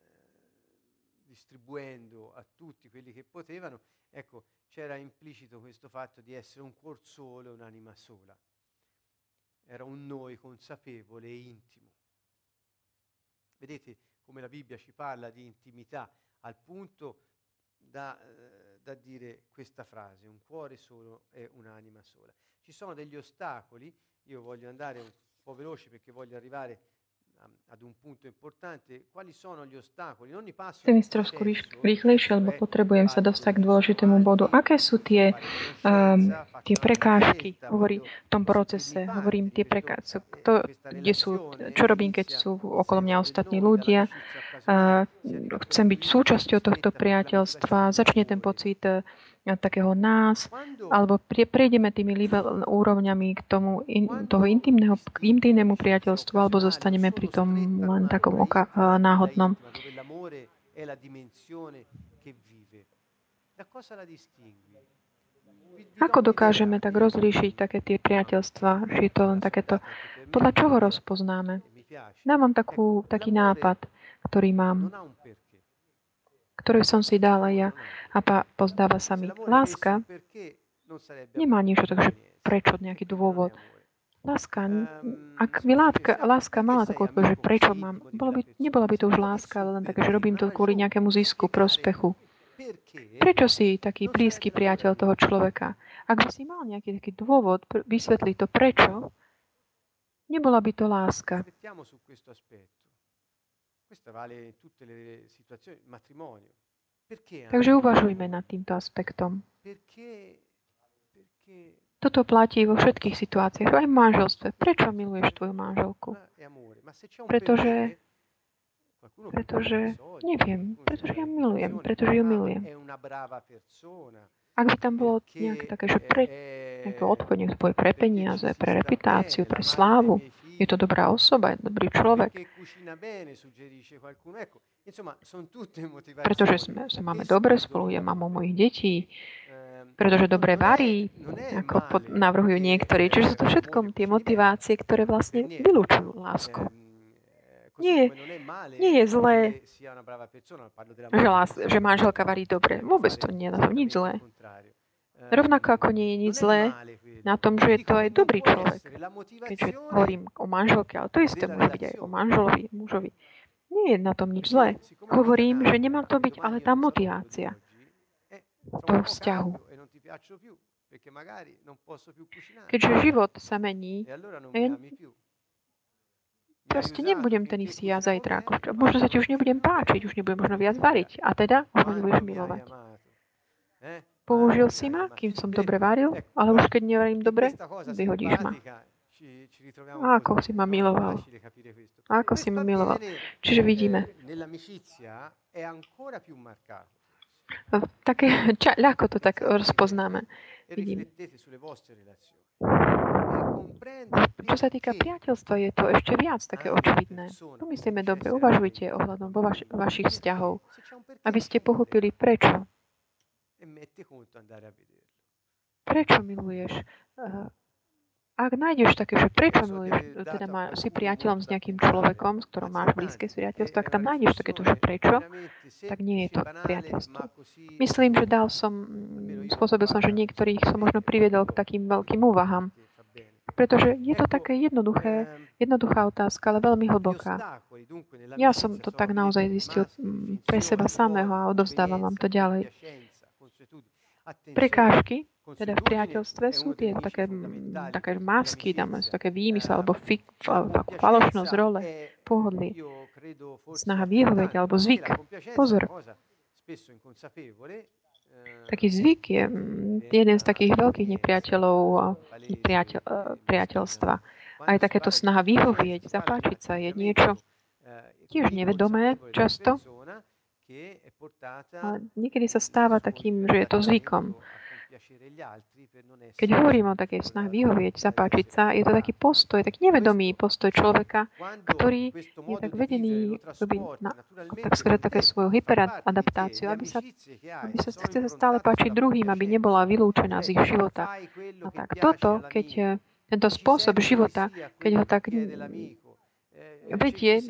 eh, distribuendo a tutti quelli che potevano, ecco, c'era implicito questo fatto di essere un cuor solo e un'anima sola. Era un noi consapevole e intimo. Vedete, come la Bibbia ci parla di intimità, al punto da, eh, da dire questa frase, un cuore solo è un'anima sola. Ci sono degli ostacoli, io voglio andare un po' veloce perché voglio arrivare Chcem ísť trošku rýchlejšie, lebo potrebujem sa dostať k dôležitému bodu. Aké sú tie, um, tie prekážky, hovorí v tom procese, hovorím tie prekážky, kto, kde sú, čo robím, keď sú okolo mňa ostatní ľudia, uh, chcem byť súčasťou tohto priateľstva, začne ten pocit uh, takého nás, alebo prejdeme tými úrovňami k tomu in, toho intimného, k intimnému priateľstvu, alebo zostaneme pri tom len takom oka, náhodnom. Ako dokážeme tak rozlíšiť také tie priateľstva, že je to len takéto, podľa čoho rozpoznáme? Dávam takú, taký nápad, ktorý mám ktorú som si dala ja a pozdáva sa mi. Láska nemá niečo, takže prečo, nejaký dôvod. Láska, ak by látka, láska mala takú odpoveď, že prečo mám, bolo by, nebola by to už láska, ale len také, že robím to kvôli nejakému zisku, prospechu. Prečo si taký blízky priateľ toho človeka? Ak by si mal nejaký taký dôvod vysvetliť to prečo, nebola by to láska. Takže uvažujme nad týmto aspektom. Toto platí vo všetkých situáciách, aj v manželstve. Prečo miluješ tvoju manželku? Pretože, pretože, neviem, pretože ja milujem, pretože ju milujem. Ak by tam bolo nejaké také, že pre, nejaké tvoje pre peniaze, pre reputáciu, pre slávu, je to dobrá osoba, je dobrý človek. Pretože sme, sa máme dobre spolu, ja mamou mojich detí, pretože dobre varí, ako pod, navrhujú niektorí. Čiže sú to všetko tie motivácie, ktoré vlastne vylúčujú lásku. Nie, nie je zlé, že, lás, že manželka varí dobre. Vôbec to nie je na tom nič zlé. Rovnako ako nie je nič zlé na tom, že je to aj dobrý človek. Keďže hovorím o manželke, ale to isté môže byť aj o manželovi, mužovi. Nie je na tom nič zlé. Hovorím, že nemá to byť ale tá motivácia toho vzťahu. Keďže život sa mení, proste nebudem ten istý ja zajtra. Možno sa ti už nebudem páčiť, už nebudem možno viac variť. A teda už ma nebudeš milovať. Použil si ma, kým som dobre varil, ale už keď nevarím dobre, vyhodíš ma. A ako si ma miloval. A ako si ma miloval. Čiže vidíme. Také, ča, ľahko to tak rozpoznáme. Vidím. Čo sa týka priateľstva, je to ešte viac také očividné. Pomyslíme dobre, uvažujte ohľadom vo vaš, vašich vzťahov, aby ste pochopili prečo. Prečo miluješ uh, ak nájdeš také, že prečo miluješ, teda má, si priateľom s nejakým človekom, s ktorom máš blízke priateľstvo, ak tam nájdeš takéto, že prečo, tak nie je to priateľstvo. Myslím, že dal som, spôsobil som, že niektorých som možno priviedol k takým veľkým úvahám. Pretože je to také jednoduché, jednoduchá otázka, ale veľmi hlboká. Ja som to tak naozaj zistil mm, pre seba samého a odovzdávam vám to ďalej. Prekážky, teda v priateľstve sú tie také, také masky, tam sú také výmysly, alebo fik, falošnosť role, pohodlie, snaha vyhovieť, alebo zvyk. Pozor. Taký zvyk je jeden z takých veľkých nepriateľov priateľ, e, priateľstva. Aj takéto snaha vyhovieť, zapáčiť sa je niečo tiež nevedomé často, ale niekedy sa stáva takým, že je to zvykom. Keď hovorím o takej snah vyhovieť, zapáčiť sa, je to taký postoj, taký nevedomý postoj človeka, ktorý je tak vedený robiť na, tak skôr také svoju hyperadaptáciu, aby sa, aby sa chce stále páčiť druhým, aby nebola vylúčená z ich života. A tak toto, keď tento spôsob života, keď ho tak vedie,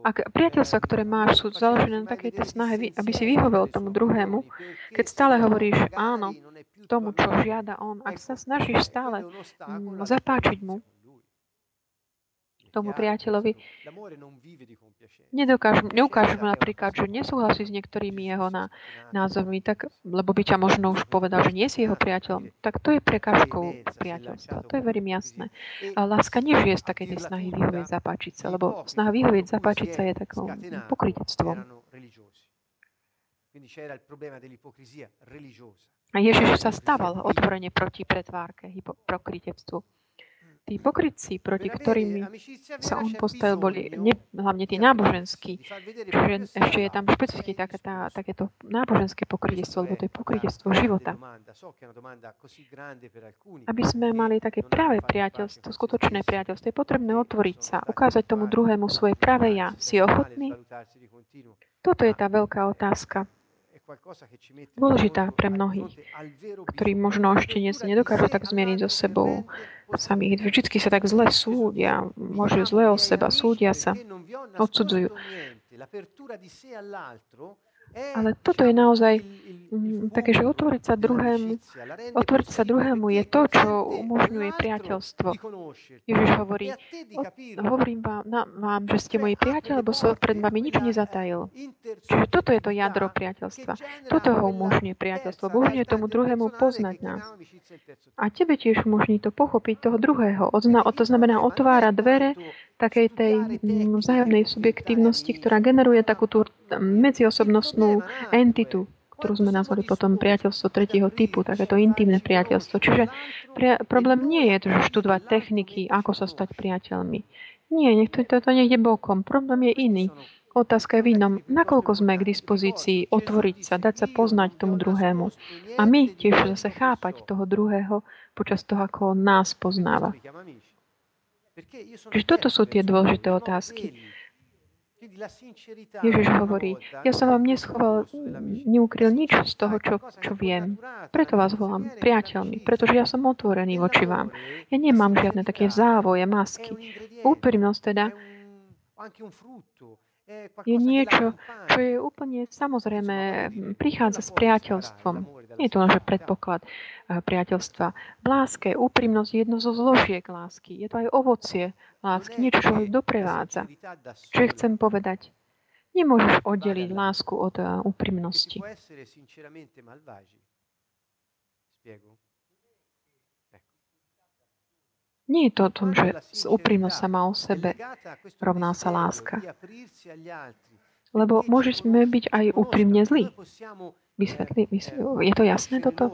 ak priateľstva, ktoré máš, sú založené na takej snahe, aby si vyhovel tomu druhému, keď stále hovoríš áno tomu, čo žiada on, ak sa snažíš stále mm, zapáčiť mu, tomu priateľovi. Nedokážem, neukážem napríklad, že nesúhlasí s niektorými jeho na, názormi, tak, lebo by ťa možno už povedal, že nie si jeho priateľom, tak to je prekážkou priateľstva. To je verím jasné. A láska nežije z takej tej snahy vyhovieť, zapáčiť sa, lebo snaha vyhovieť, zapáčiť sa je takou pokrytectvom. A Ježiš sa stával otvorene proti pretvárke, pokrytectvu tí pokrytci, proti ktorým sa on postavil, boli ne, hlavne tí náboženskí. Čiže ešte je tam špecificky také, tá, takéto náboženské pokrytectvo, lebo to je pokrytectvo života. Aby sme mali také práve priateľstvo, skutočné priateľstvo, je potrebné otvoriť sa, ukázať tomu druhému svoje práve ja. Si ochotný? Toto je tá veľká otázka dôležitá pre mnohých, ktorí možno ešte dnes nedokážu tak zmieriť so sebou samých. Vždycky sa tak zle súdia, môžu zle o seba, súdia sa, odsudzujú. Ale toto je naozaj mm, také, že otvoriť sa druhému, otvoriť sa druhému je to, čo umožňuje priateľstvo. Ježiš hovorí, hovorím vám, na, vám, že ste moji priateľ, lebo som pred vami nič nezatajil. Čiže toto je to jadro priateľstva. Toto ho umožňuje priateľstvo. Umožňuje tomu druhému poznať nás. A tebe tiež umožní to pochopiť toho druhého. To znamená, otvára dvere takej tej mm, vzájomnej subjektívnosti, ktorá generuje takú tú medziosobnostnú entitu, ktorú sme nazvali potom priateľstvo tretieho typu, takéto intimné priateľstvo. Čiže pria- problém nie je že študovať techniky, ako sa stať priateľmi. Nie, nech to, to, to niekde bokom. Problém je iný. Otázka je v inom, nakoľko sme k dispozícii otvoriť sa, dať sa poznať tomu druhému. A my tiež zase chápať toho druhého počas toho, ako on nás poznáva. Čiže toto sú tie dôležité otázky. Ježiš hovorí, ja som vám neschoval, neukryl nič z toho, čo, čo viem. Preto vás volám priateľmi, pretože ja som otvorený voči vám. Ja nemám žiadne také závoje, masky. Úprimnosť teda je niečo, čo je úplne samozrejme, prichádza s priateľstvom. Je to že predpoklad eh, priateľstva. V láske, úprimnosť je jedno zo zložiek lásky. Je to aj ovocie lásky, niečo, čo ho doprevádza. Čo chcem povedať? Nemôžeš oddeliť lásku od eh, úprimnosti. Nie je to o tom, že úprimnosť sama o sebe rovná sa láska. Lebo môžeme byť aj úprimne zlí. Vysvetli, je to jasné toto?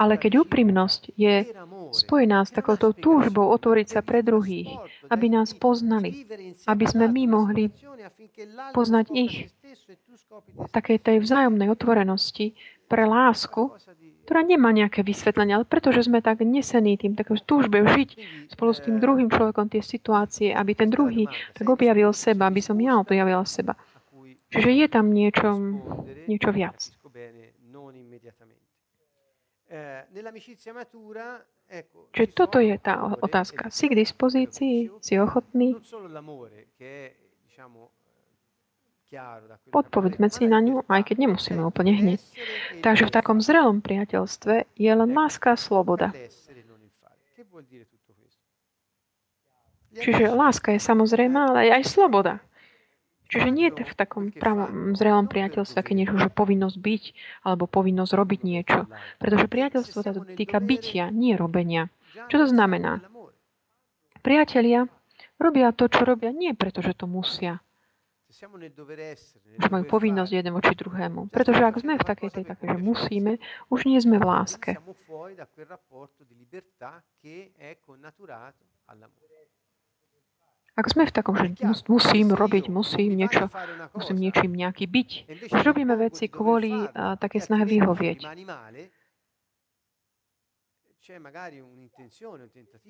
Ale keď úprimnosť je spojená s takouto túžbou otvoriť sa pre druhých, aby nás poznali, aby sme my mohli poznať ich, takej tej vzájomnej otvorenosti pre lásku, ktorá nemá nejaké vysvetlenie, ale pretože sme tak nesení tým, takou túžbe žiť spolu s tým druhým človekom tie situácie, aby ten druhý tak objavil seba, aby som ja objavila seba. Čiže je tam niečo, niečo viac. Čiže toto je tá otázka. Si k dispozícii? Si ochotný? Odpovedzme si na ňu, aj keď nemusíme úplne hneď. Takže v takom zrelom priateľstve je len láska a sloboda. Čiže láska je samozrejme, ale aj sloboda. Čiže nie je to v takom pravom, zrelom priateľstve také niečo, že povinnosť byť alebo povinnosť robiť niečo. Pretože priateľstvo sa týka bytia, nie robenia. Čo to znamená? Priatelia robia to, čo robia nie preto, že to musia, že majú povinnosť jeden voči druhému. Pretože ak sme v takej tej také, že musíme, už nie sme v láske. Ak sme v takom, že musím robiť, musím niečo, musím niečím nejaký byť, už robíme veci kvôli také snahe vyhovieť.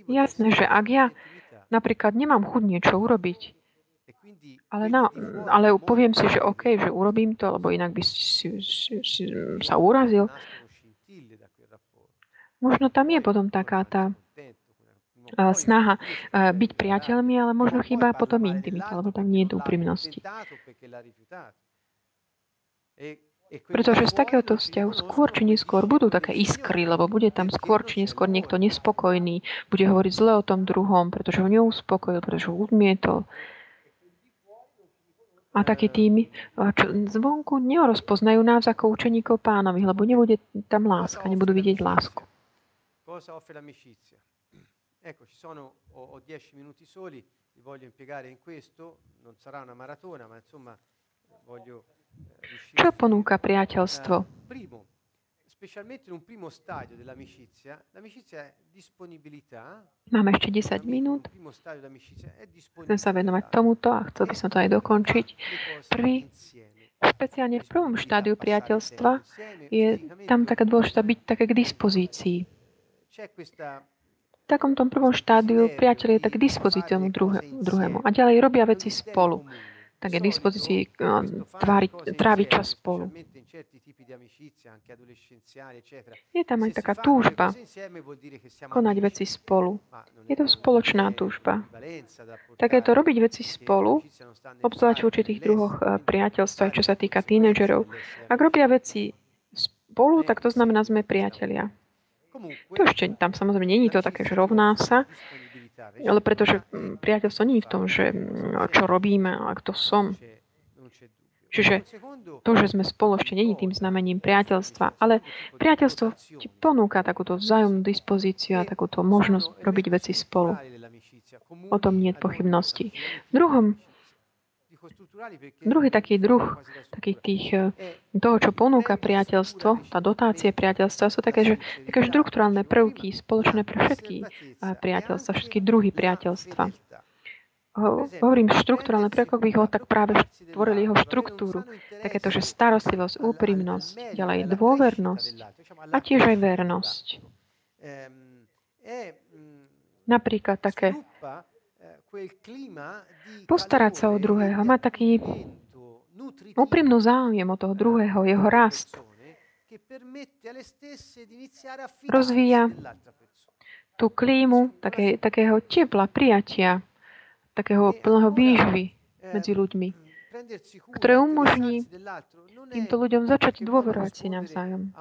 Jasné, že ak ja napríklad nemám chuť niečo urobiť, ale, na, ale poviem si, že OK, že urobím to, lebo inak by si, si, si sa urazil. Možno tam je potom taká tá snaha byť priateľmi, ale možno chýba potom intimita, lebo tam nie je úprimnosti. Pretože z takéhoto vzťahu skôr či neskôr budú také iskry, lebo bude tam skôr či neskôr niekto nespokojný, bude hovoriť zle o tom druhom, pretože ho neuspokojil, pretože ho odmietol. A takí tými, čo zvonku nerozpoznajú nás ako učeníkov pánovi, lebo nebude tam láska, nebudú vidieť lásku. Ecco, ci sono, ho, ho dieci minuti soli, li voglio impiegare in questo, non sarà una maratona, ma insomma voglio eh, Čo ponúka priateľstvo? Uh, primo, specialmente in un primo stadio dell'amicizia, l'amicizia è disponibilità. Máme ešte 10 minút. Chcem sa venovať tomuto a chcel by som to aj dokončiť. Prvý, špeciálne v prvom štádiu priateľstva, je tam taká dôležitá byť také k dispozícii takom tom prvom štádiu priateľ je tak k dispozícii druhému a ďalej robia veci spolu. tak je dispozícii tráviť čas spolu. Je tam aj taká túžba konať veci spolu. Je to spoločná túžba. Také to robiť veci spolu, obzvlášť v určitých druhoch eh, priateľstva, čo sa týka tínedžerov. Ak robia veci spolu, tak to znamená, sme priatelia. To ešte tam samozrejme není to také, že rovná sa, ale pretože mm, priateľstvo je v tom, že mm, čo robíme a kto som. Čiže to, že sme spolu, ešte není tým znamením priateľstva, ale priateľstvo ti ponúka takúto vzájomnú dispozíciu a takúto možnosť robiť veci spolu. O tom nie je pochybnosti. V druhom Druhý taký druh takých tých, eh, toho, čo ponúka priateľstvo, tá dotácie priateľstva, sú také, že také štruktúrálne prvky spoločné pre všetky eh, priateľstva, všetky druhy priateľstva. Hovorím štruktúrálne prvky, by ho tak práve tvorili jeho štruktúru. Takéto, že starostlivosť, úprimnosť, ďalej dôvernosť a tiež aj vernosť. Napríklad také postarať sa o druhého, mať taký úprimnú záujem o toho druhého, jeho rast. Rozvíja tú klímu také, takého tepla, prijatia, takého plného výžvy medzi ľuďmi, ktoré umožní týmto ľuďom začať dôverovať si navzájom.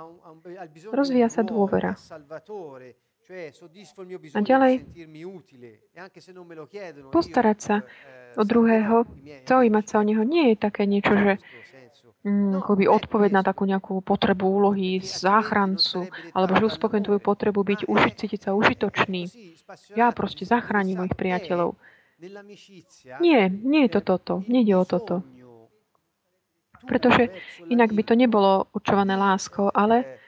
Rozvíja sa dôvera. A ďalej, postarať sa o druhého, zaujímať sa o neho, nie je také niečo, že akoby odpoveď na takú nejakú potrebu úlohy záchrancu, alebo že uspokojiť tvoju potrebu byť, užiť, cítiť sa užitočný. Ja proste zachránim mojich priateľov. Nie, nie je to toto. Nejde o toto. Pretože inak by to nebolo určované láskou, ale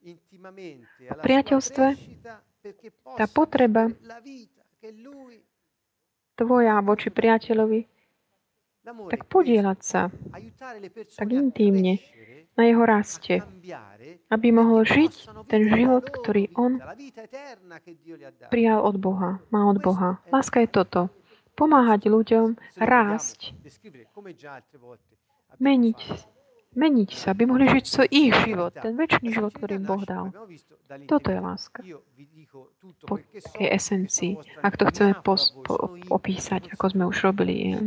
v priateľstve tá potreba tvoja voči priateľovi, tak podielať sa tak intímne na jeho raste, aby mohol žiť ten život, ktorý on prijal od Boha, má od Boha. Láska je toto. Pomáhať ľuďom rásť, meniť meniť sa, aby mohli žiť svoj ich život, ten väčší život, ktorý im Boh dal. Toto je láska. Po takej esencii. Ak to chceme pos, po, opísať, ako sme už robili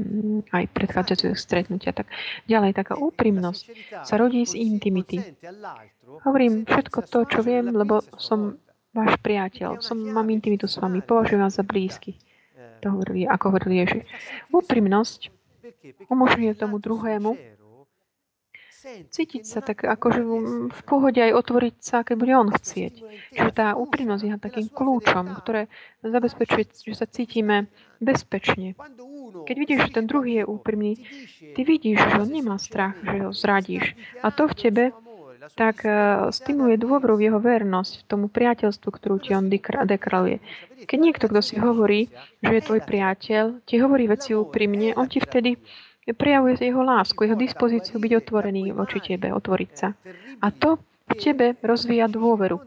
aj predchádzajúce stretnutia, tak ďalej taká úprimnosť sa rodí z intimity. Hovorím všetko to, čo viem, lebo som váš priateľ, som, mám intimitu s vami, považujem vás za blízky. To hovorí, ako hovoril Ježiš. Úprimnosť umožňuje tomu druhému cítiť sa tak akože v pohode aj otvoriť sa, keď bude on chcieť. Čiže tá úprimnosť je takým kľúčom, ktoré zabezpečuje, že sa cítime bezpečne. Keď vidíš, že ten druhý je úprimný, ty vidíš, že on nemá strach, že ho zradíš. A to v tebe tak uh, stimuluje dôveru v jeho vernosť, v tomu priateľstvu, ktorú ti on dekraluje. Keď niekto, kto si hovorí, že je tvoj priateľ, ti hovorí veci úprimne, on ti vtedy prejavuje jeho lásku, jeho dispozíciu byť otvorený voči tebe, otvoriť sa. A to v tebe rozvíja dôveru.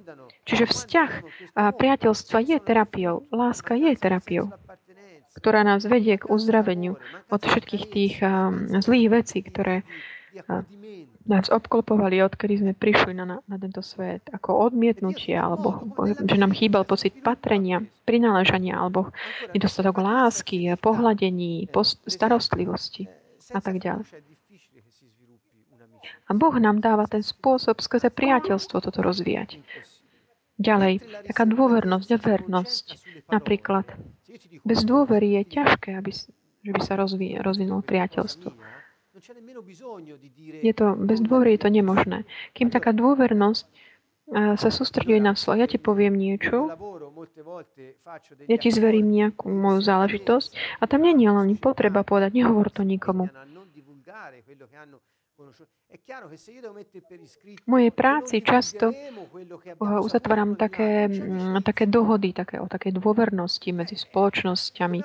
Čiže vzťah priateľstva je terapiou. Láska je terapiou, ktorá nás vedie k uzdraveniu od všetkých tých um, zlých vecí, ktoré uh, nás obklopovali, odkedy sme prišli na, na tento svet, ako odmietnutie, alebo že nám chýbal pocit patrenia, prináležania, alebo nedostatok lásky, pohľadení, starostlivosti a tak ďalej. A Boh nám dáva ten spôsob skrze priateľstvo toto rozvíjať. Ďalej, taká dôvernosť a vernosť. Napríklad, bez dôvery je ťažké, aby, že by sa rozví, rozvinulo priateľstvo. Je to, bez dôvery je to nemožné. Kým taká dôvernosť sa sústreduje na slovo. Ja ti poviem niečo, ja ti zverím nejakú moju záležitosť a tam nie je len potreba povedať, nehovor to nikomu. V mojej práci často uzatváram také, mm, také dohody také, o takej dôvernosti medzi spoločnosťami,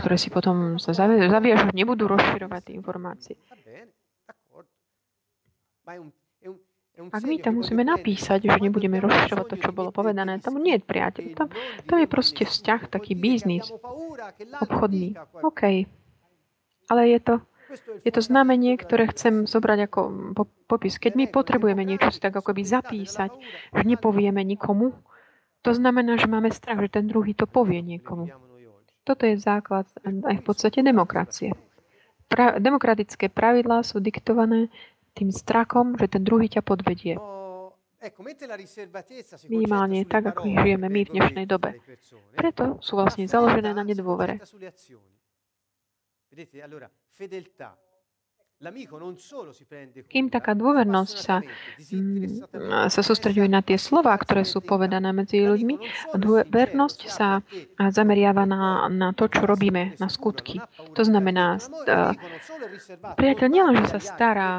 ktoré si potom sa zaviažu, nebudú rozširovať informácie. Ak my tam musíme napísať, že nebudeme rozširovať to, čo bolo povedané, tam nie je priateľ. Tam, tam je proste vzťah, taký biznis, obchodný. OK. Ale je to, je to znamenie, ktoré chcem zobrať ako popis. Keď my potrebujeme niečo si tak akoby zapísať, že nepovieme nikomu, to znamená, že máme strach, že ten druhý to povie niekomu. Toto je základ aj v podstate demokracie. Pra- demokratické pravidlá sú diktované tým strachom, že ten druhý ťa podvedie. Minimálne tak, ako ich žijeme my v dnešnej dobe. Preto sú vlastne založené na nedôvere. Kým taká dôvernosť sa, mm, sa sústreďuje na tie slova, ktoré sú povedané medzi ľuďmi, dôvernosť sa zameriava na, na to, čo robíme, na skutky. To znamená, priateľ nielen, že sa stará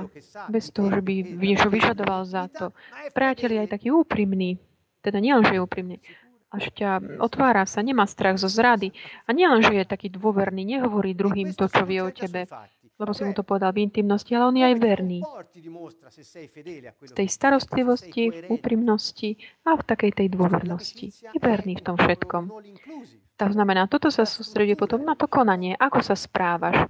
bez toho, že by niečo vyžadoval za to. Priateľ je aj taký úprimný, teda nielen, že je úprimný, až ťa otvára sa, nemá strach zo zrady. A nielen, že je taký dôverný, nehovorí druhým to, čo vie o tebe, lebo si mu to povedal v intimnosti, ale on je aj verný. V tej starostlivosti, v úprimnosti a v takej tej dôvernosti. Je verný v tom všetkom. To znamená, toto sa sústredí potom na to konanie, ako sa správaš.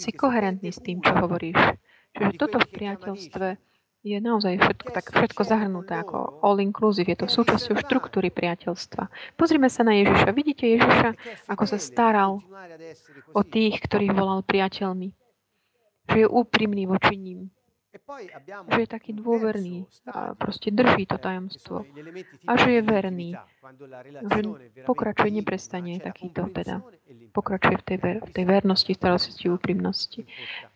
Si koherentný s tým, čo hovoríš. Čiže toto v priateľstve je naozaj všetko, tak všetko zahrnuté ako all inclusive. Je to súčasťou štruktúry priateľstva. Pozrime sa na Ježiša. Vidíte Ježiša, ako sa staral o tých, ktorých volal priateľmi. Že je úprimný voči ním že je taký dôverný a proste drží to tajomstvo a že je verný, že pokračuje, neprestane takýto teda. Pokračuje v tej, ver, v tej vernosti, starosti, úprimnosti.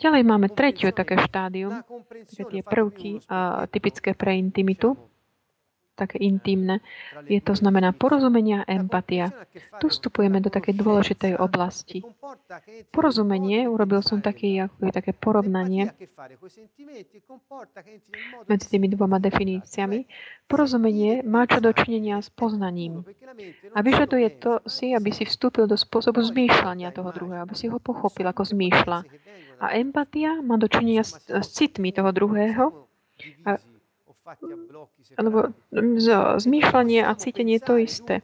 Ďalej máme tretie také štádium, také tie prvky a, typické pre intimitu také intimné. Je to znamená porozumenia a empatia. Tu vstupujeme do takej dôležitej oblasti. Porozumenie, urobil som také, ako také porovnanie medzi tými dvoma definíciami. Porozumenie má čo dočinenia s poznaním. A vyžaduje to si, aby si vstúpil do spôsobu zmýšľania toho druhého, aby si ho pochopil, ako zmýšľa. A empatia má dočinenia s, s citmi toho druhého, a lebo zmýšľanie a cítenie je to isté,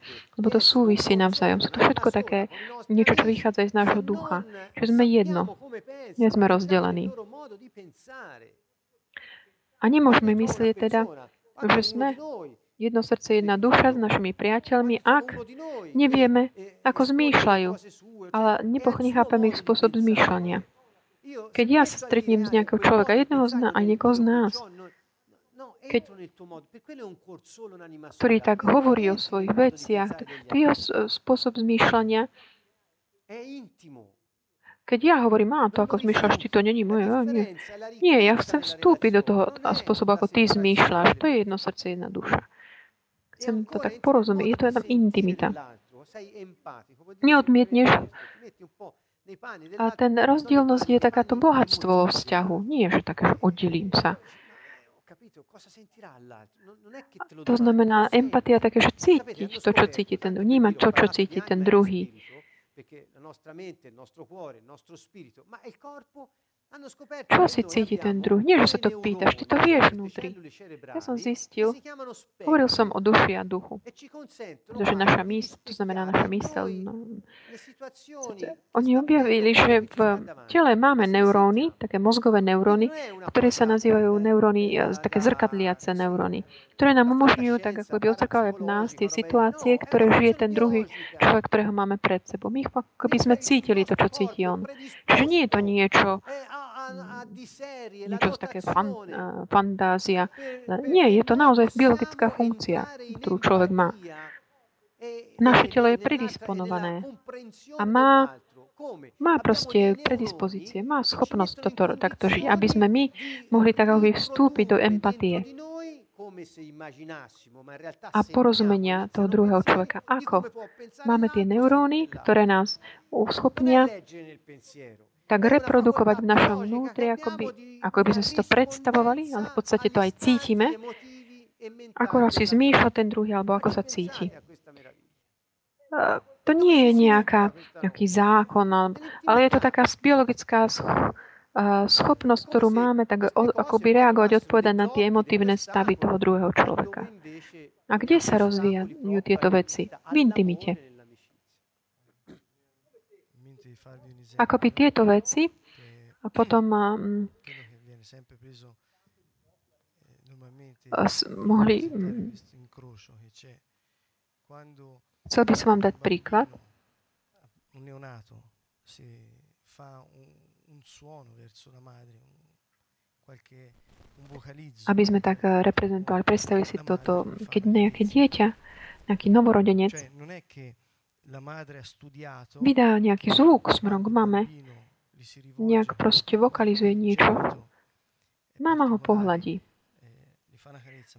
lebo to súvisí navzájom. Sú to všetko také niečo, čo vychádza z nášho ducha. Že sme jedno. Nie sme rozdelení. A nemôžeme myslieť teda, že sme jedno srdce, jedna duša s našimi priateľmi, ak nevieme, ako zmýšľajú, ale nechápeme ich spôsob zmýšľania. Keď ja sa stretnem s nejakého človeka, jedného z nás, aj niekoho z nás, keď, ktorý tak hovorí o svojich veciach, to jeho spôsob zmýšľania. Keď ja hovorím, má to, ako zmýšľaš, ty to není moje. Nie. nie, ja chcem vstúpiť do toho spôsobu, ako ty zmýšľaš. To je jedno srdce, jedna duša. Chcem to tak porozumieť. Je to tam intimita. Neodmietneš a ten rozdielnosť je takáto bohatstvo vo vzťahu. Nie, že tak oddelím sa. To znamená empatia také, že cítiť to, čo cíti ten, vnímať to, čo cíti ten druhý. Čo si cíti ten druh? Nie, že sa to pýtaš, ty to vieš vnútri. Ja som zistil, hovoril som o duši a duchu. Pretože naša mysl, to znamená naša mysel, no, oni objavili, že v tele máme neuróny, také mozgové neuróny, ktoré sa nazývajú neuróny, e, také zrkadliace neuróny, ktoré nám umožňujú tak ako by v nás tie situácie, ktoré žije ten druhý človek, ktorého máme pred sebou. My ako by sme cítili to, čo cíti on. Čiže nie je to niečo, niečo také fan, uh, fantázia. Nie, je to naozaj biologická funkcia, ktorú človek má. Naše telo je predisponované a má, má proste predispozície, má schopnosť toto takto žiť, aby sme my mohli tak vstúpiť do empatie a porozumenia toho druhého človeka. Ako? Máme tie neuróny, ktoré nás uschopnia tak reprodukovať v našom vnútri, ako by, ako by sme si to predstavovali, ale v podstate to aj cítime, ako si zmýšľa ten druhý, alebo ako sa cíti. To nie je nejaká, nejaký zákon, ale je to taká biologická schopnosť, ktorú máme, tak akoby reagovať, odpovedať na tie emotívne stavy toho druhého človeka. A kde sa rozvíjajú tieto veci? V intimite. Akoby tieto veci a potom um, mohli um, Chcel by som vám dať príklad. Aby sme tak eh, reprezentovali. Predstavili si toto, keď nejaké dieťa, nejaký novorodenec vydá nejaký zvuk smerom k mame, nejak proste vokalizuje niečo, mama ho pohľadí.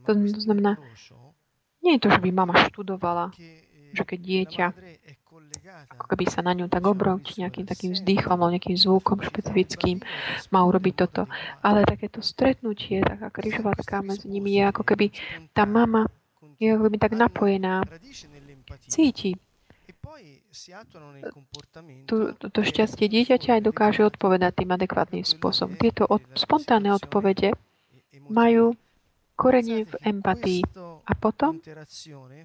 To znamená, nie je to, že by mama študovala, že keď dieťa ako keby sa na ňu tak obrovči nejakým takým vzdychom alebo nejakým zvukom špecifickým má urobiť toto. Ale takéto stretnutie, taká križovatka medzi nimi je ako keby tá mama je ako keby tak napojená, cíti to, to šťastie dieťaťa aj dokáže odpovedať tým adekvátnym spôsobom. Tieto od, spontánne odpovede majú korenie v empatii a potom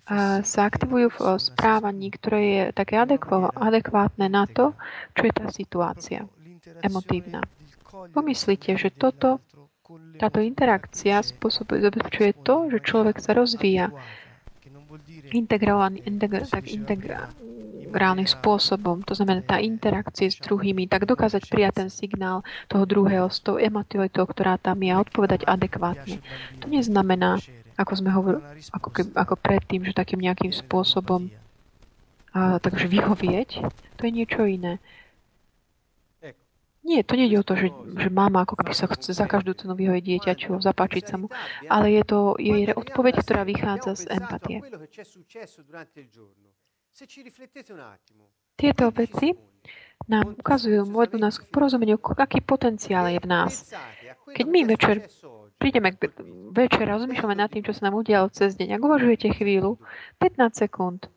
a sa aktivujú v správaní, ktoré je také adekvátne na to, čo je tá situácia emotívna. Pomyslite, že toto, táto interakcia spôsobuje, zabezpečuje to, že človek sa rozvíja integrovaný, integra, tak integrálnym spôsobom, to znamená tá interakcie s druhými, tak dokázať prijať ten signál toho druhého s tou emotivitou, ktorá tam je a odpovedať adekvátne. To neznamená, ako sme hovorili, ako, ke, ako predtým, že takým nejakým spôsobom a, takže vyhovieť, to je niečo iné. Nie, to nie je o to, že, že mama ako keby sa chce za každú cenu vyhovieť dieťaču, zapáčiť sa mu, ale je to jej odpoveď, ktorá vychádza z empatie. Tieto veci nám ukazujú, môžu nás k porozumeniu, aký potenciál je v nás. Keď my večer prídeme k večer a rozmýšľame nad tým, čo sa nám udialo cez deň, ak uvažujete chvíľu, 15 sekúnd.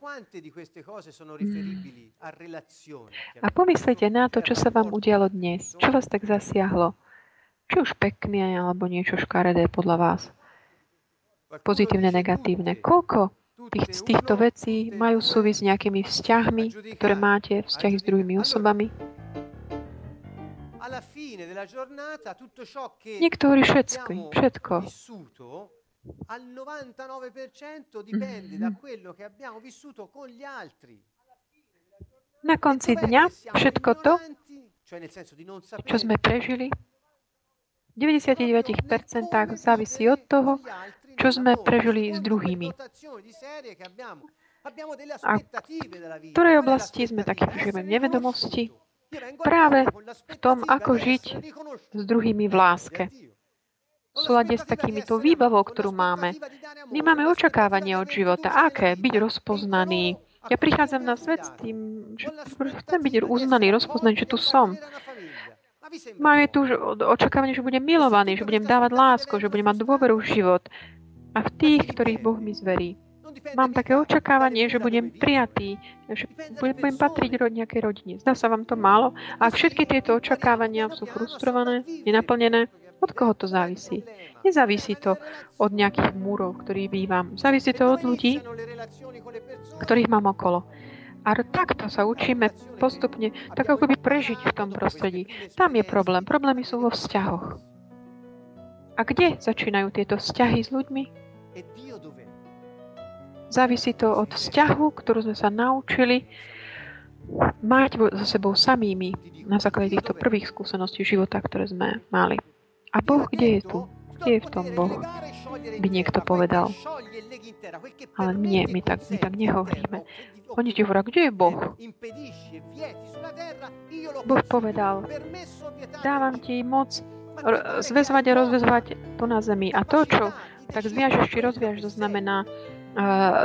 A pomyslite na to, čo sa vám udialo dnes, čo vás tak zasiahlo. Či už pekné, alebo niečo škaredé podľa vás. Pozitívne, negatívne. Koľko tých, z týchto vecí majú súvisť s nejakými vzťahmi, ktoré máte, vzťahy s druhými osobami. Niekto hovorí všetko. všetko. al 99% dipende da quello che abbiamo vissuto con gli altri. Na konci dňa všetko to, čo sme prežili, v 99% závisí od toho, čo sme prežili s druhými. A v ktorej oblasti sme takí, žijeme v nevedomosti, práve v tom, ako žiť s druhými v láske. V súlade s takýmito výbavou, ktorú máme. My máme očakávanie od života. Aké? Byť rozpoznaný. Ja prichádzam na svet s tým, že chcem byť uznaný, rozpoznaný, že tu som. Máme tu očakávanie, že budem milovaný, že budem dávať lásku, že budem mať dôveru v život a v tých, ktorých Boh mi zverí. Mám také očakávanie, že budem prijatý, že budem patriť ro- nejakej rodine. Zdá sa vám to málo? A ak všetky tieto očakávania sú frustrované, nenaplnené, od koho to závisí? Nezávisí to od nejakých múrov, ktorých bývam. Závisí to od ľudí, ktorých mám okolo. A takto sa učíme postupne, tak ako by prežiť v tom prostredí. Tam je problém. Problémy sú vo vzťahoch. A kde začínajú tieto vzťahy s ľuďmi? Závisí to od vzťahu, ktorú sme sa naučili mať so sebou samými na základe týchto prvých skúseností života, ktoré sme mali. A Boh, kde je tu? Kde je v tom Boh? By niekto povedal. Ale nie, my tak, my tak nehovoríme. Oni ti hovoria, kde je Boh? Boh povedal, dávam ti moc zväzovať a rozväzovať tu na zemi. A to, čo tak zviažeš či rozviaž, to znamená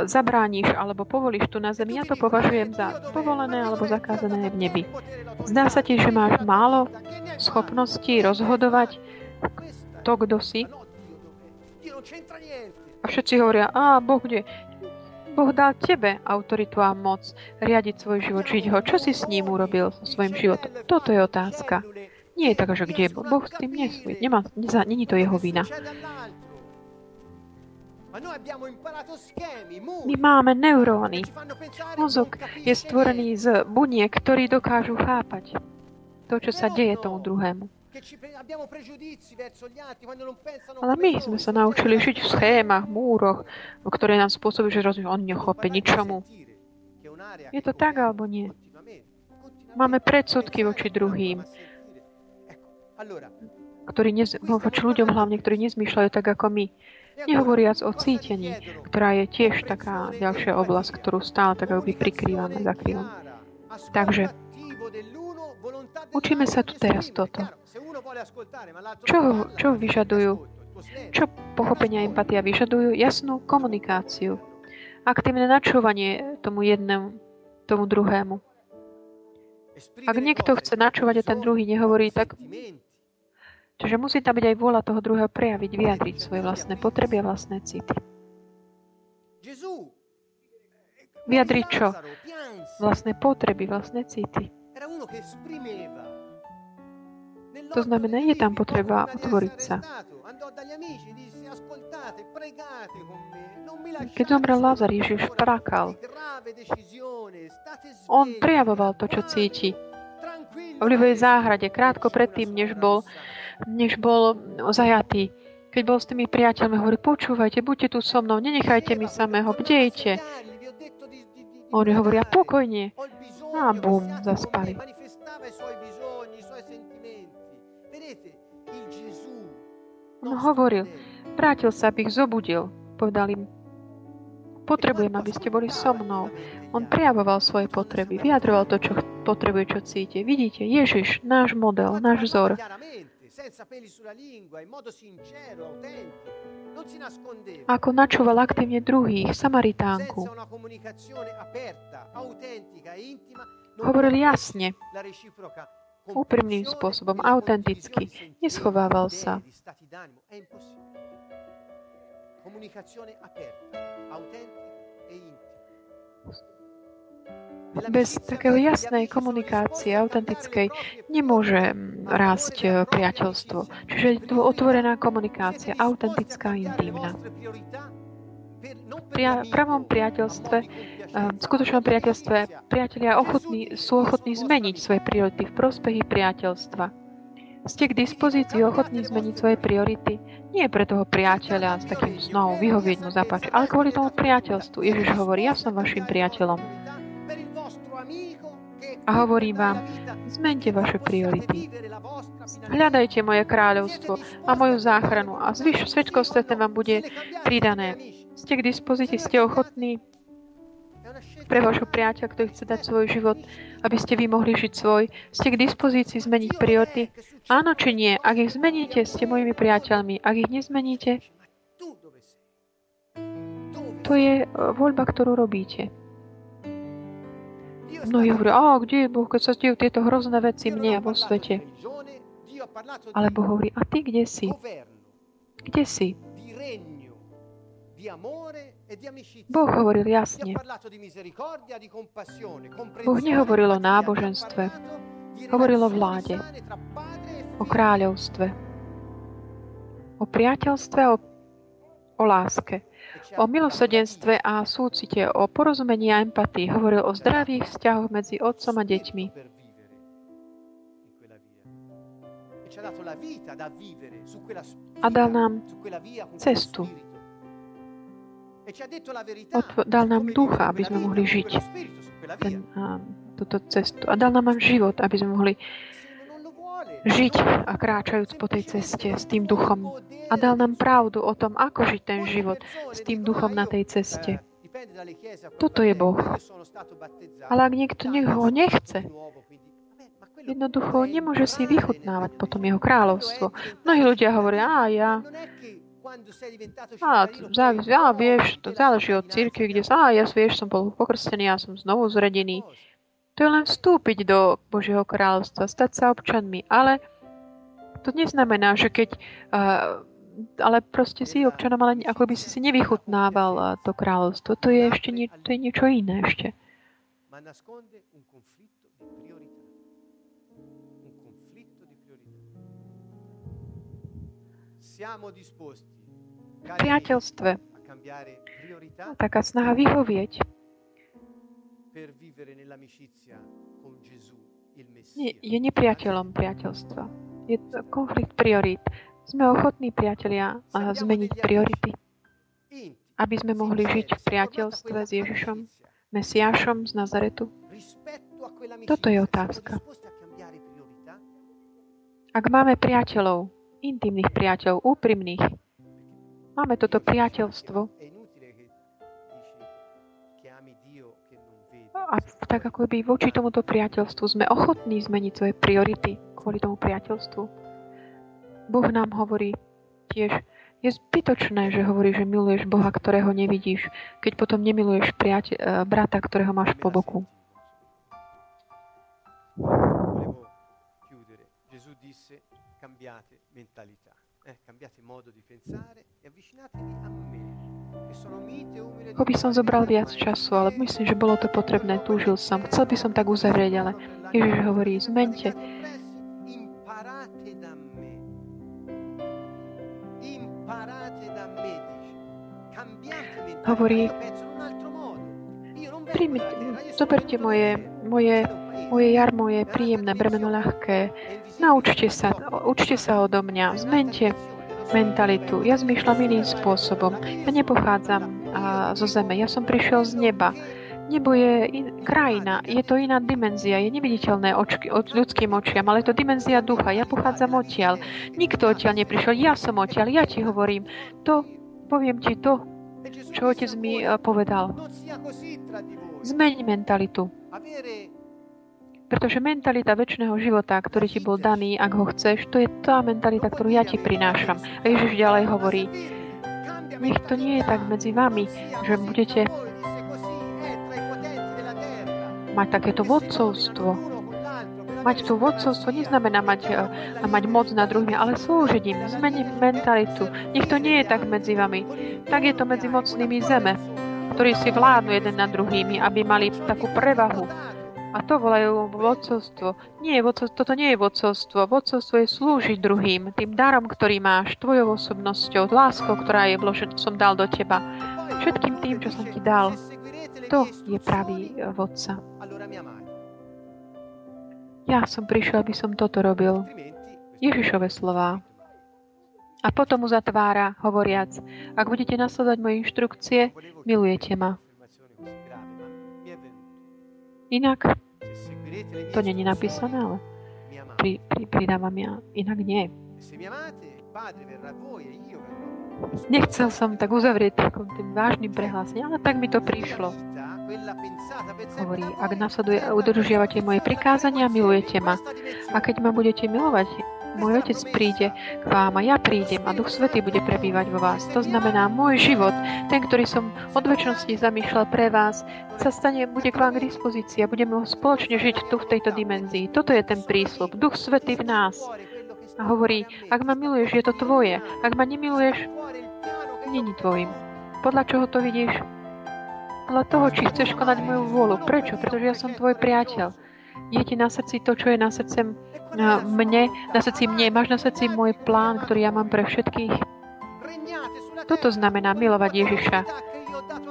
zabrániš alebo povolíš tu na zemi, ja to považujem za povolené alebo zakázané v nebi. Zdá sa ti, že máš málo schopností rozhodovať, to, kto si. A všetci hovoria, a Boh kde? Boh dal tebe autoritu a moc riadiť svoj život, žiť ho. Čo si s ním urobil, so svojim životom? Toto je otázka. Nie je tak, že kde je Boh. Boh s tým nesúvisí. Nemá, není to jeho vina. My máme neuróny. Mozog je stvorený z buniek, ktorí dokážu chápať to, čo sa deje tomu druhému. Ale my sme sa naučili žiť v schémach, múroch, ktoré nám spôsobujú, že rozumiem, on nechope ničomu. Je to tak alebo nie? Máme predsudky voči druhým, ktorí nez, voči ľuďom hlavne, ktorí nezmýšľajú tak ako my. Nehovoriac o cítení, ktorá je tiež taká ďalšia oblasť, ktorú stále tak by prikrývame, zakrývame. Takže učíme sa tu teraz toto. Čo, čo vyžadujú? Čo pochopenia empatia vyžadujú? Jasnú komunikáciu. Aktívne načúvanie tomu jednému, tomu druhému. Ak niekto chce načúvať a ten druhý nehovorí, tak Čiže musí tam byť aj vôľa toho druhého prejaviť, vyjadriť svoje vlastné potreby a vlastné city. Vyjadriť čo? Vlastné potreby, vlastné city. To znamená, je tam potreba otvoriť sa. Keď zomrel Lázar, Ježiš plakal. On prejavoval to, čo cíti. V Olivej záhrade, krátko predtým, než bol než bol zajatý. Keď bol s tými priateľmi, hovorí, počúvajte, buďte tu so mnou, nenechajte mi samého, bdejte. Oni hovoria, pokojne. A bum, zaspali. On hovoril, vrátil sa, aby ich zobudil. Povedal im, potrebujem, aby ste boli so mnou. On prijavoval svoje potreby, vyjadroval to, čo potrebuje, čo cíti. Vidíte, Ježiš, náš model, náš vzor. Ako načúval aktívne druhých, Samaritánku. Hovoril jasne, úprimným spôsobom, autenticky. Neschovával sa. Comunicazione aperta, autentica e intima bez takého jasnej komunikácie, autentickej, nemôže rásť e, priateľstvo. Čiže je tu otvorená komunikácia, autentická, intimná. Pri pravom priateľstve, e, v skutočnom priateľstve, priatelia ochotní, sú ochotní zmeniť svoje priority v prospehy priateľstva. Ste k dispozícii ochotní zmeniť svoje priority? Nie pre toho priateľa s takým snou, vyhovieť mu zapáči, ale kvôli tomu priateľstvu. Ježiš hovorí, ja som vašim priateľom. A hovorím vám, zmente vaše priority. Hľadajte moje kráľovstvo a moju záchranu a zvyš všetko ostatné vám bude pridané. Ste k dispozícii, ste ochotní pre vašu priateľ, ktorý chce dať svoj život, aby ste vy mohli žiť svoj. Ste k dispozícii zmeniť priority? Áno či nie? Ak ich zmeníte, ste mojimi priateľmi. Ak ich nezmeníte, to je voľba, ktorú robíte. Mnohí hovoria, a kde je Boh, keď sa dejú tieto hrozné veci mne a vo svete. Ale Boh hovorí, a ty kde si? Kde si? Boh hovoril jasne. Boh nehovoril o náboženstve. Hovoril o vláde, o kráľovstve, o priateľstve, o, o láske o milosodenstve a súcite, o porozumení a empatii. Hovoril o zdravých vzťahoch medzi otcom a deťmi. A dal nám cestu. Dal nám ducha, aby sme mohli žiť ten, a, túto cestu. A dal nám život, aby sme mohli žiť a kráčajúc po tej ceste s tým duchom. A dal nám pravdu o tom, ako žiť ten život s tým duchom na tej ceste. Toto je Boh. Ale ak niekto ho nechce, jednoducho nemôže si vychutnávať potom jeho kráľovstvo. Mnohí ľudia hovoria, a ja, a, závisí, a vieš, to záleží od církvy, kde sa, a ja vieš, som bol pokrstený, ja som znovu zredený. To je len vstúpiť do Božieho kráľovstva, stať sa občanmi. Ale to neznamená, že keď... Uh, ale proste si občanom, ale ako by si si nevychutnával uh, to kráľovstvo. To je ešte nie, to je niečo iné ešte. V priateľstve No, taká snaha vyhovieť. Nie, je nepriateľom priateľstva. Je to konflikt priorít. Sme ochotní, priatelia, zmeniť priority, aby sme mohli žiť v priateľstve s Ježišom, Mesiášom z Nazaretu. Toto je otázka. Ak máme priateľov, intimných priateľov, úprimných, máme toto priateľstvo a tak ako by voči tomuto priateľstvu sme ochotní zmeniť svoje priority kvôli tomu priateľstvu. Boh nám hovorí tiež, je zbytočné, že hovorí, že miluješ Boha, ktorého nevidíš, keď potom nemiluješ priate- eh, brata, ktorého máš po boku. Eh, e avvicinatevi a me. Ako by som zobral viac času, ale myslím, že bolo to potrebné, túžil som. Chcel by som tak uzavrieť, ale Ježiš hovorí, zmente. Hovorí, príjmite, zoberte moje, moje, moje jarmo je príjemné, bremeno ľahké. Naučte sa, učte sa odo mňa, zmente mentalitu. Ja zmýšľam iným spôsobom. Ja nepochádzam a, zo zeme, ja som prišiel z neba. Nebo je in, krajina, je to iná dimenzia, je neviditeľné očky, od ľudským očiam, ale je to dimenzia ducha. Ja pochádzam odtiaľ. Nikto odtiaľ neprišiel, ja som odtiaľ, ja ti hovorím. To, poviem ti to, čo otec mi povedal. Zmeň mentalitu. Pretože mentalita väčšného života, ktorý ti bol daný, ak ho chceš, to je tá mentalita, ktorú ja ti prinášam. A Ježiš ďalej hovorí, nech to nie je tak medzi vami, že budete mať takéto vodcovstvo. Mať to vodcovstvo neznamená mať, a mať moc nad druhými, ale slúžiť im, zmeniť mentalitu. Nech to nie je tak medzi vami. Tak je to medzi mocnými zeme, ktorí si vládnu jeden nad druhými, aby mali takú prevahu a to volajú vodcovstvo. Nie, vodcovstvo, toto nie je vodcovstvo. Vodcovstvo je slúžiť druhým, tým darom, ktorý máš, tvojou osobnosťou, láskou, ktorá je vložená, som dal do teba. Všetkým tým, čo som ti dal. To je pravý e, vodca. Ja som prišiel, aby som toto robil. Ježišove slova. A potom mu zatvára, hovoriac, ak budete nasledovať moje inštrukcie, milujete ma. Inak to není napísané, ale pri, pri, pridávam ja. Inak nie. Nechcel som tak uzavrieť takým tým vážnym prehlásením, ale tak mi to prišlo. Hovorí, ak nasleduje, udržiavate moje prikázania, milujete ma. A keď ma budete milovať, môj Otec príde k vám a ja prídem a Duch Svetý bude prebývať vo vás. To znamená, môj život, ten, ktorý som od väčšnosti zamýšľal pre vás, sa stane, bude k vám k dispozícii a budeme spoločne žiť tu v tejto dimenzii. Toto je ten prísľub. Duch Svetý v nás. A hovorí, ak ma miluješ, je to tvoje. Ak ma nemiluješ, není tvojim. Podľa čoho to vidíš? Podľa toho, či chceš konať moju vôľu. Prečo? Pretože ja som tvoj priateľ. Je ti na srdci to, čo je na srdcem mne, na srdci mne, máš na srdci môj plán, ktorý ja mám pre všetkých. Toto znamená milovať Ježiša.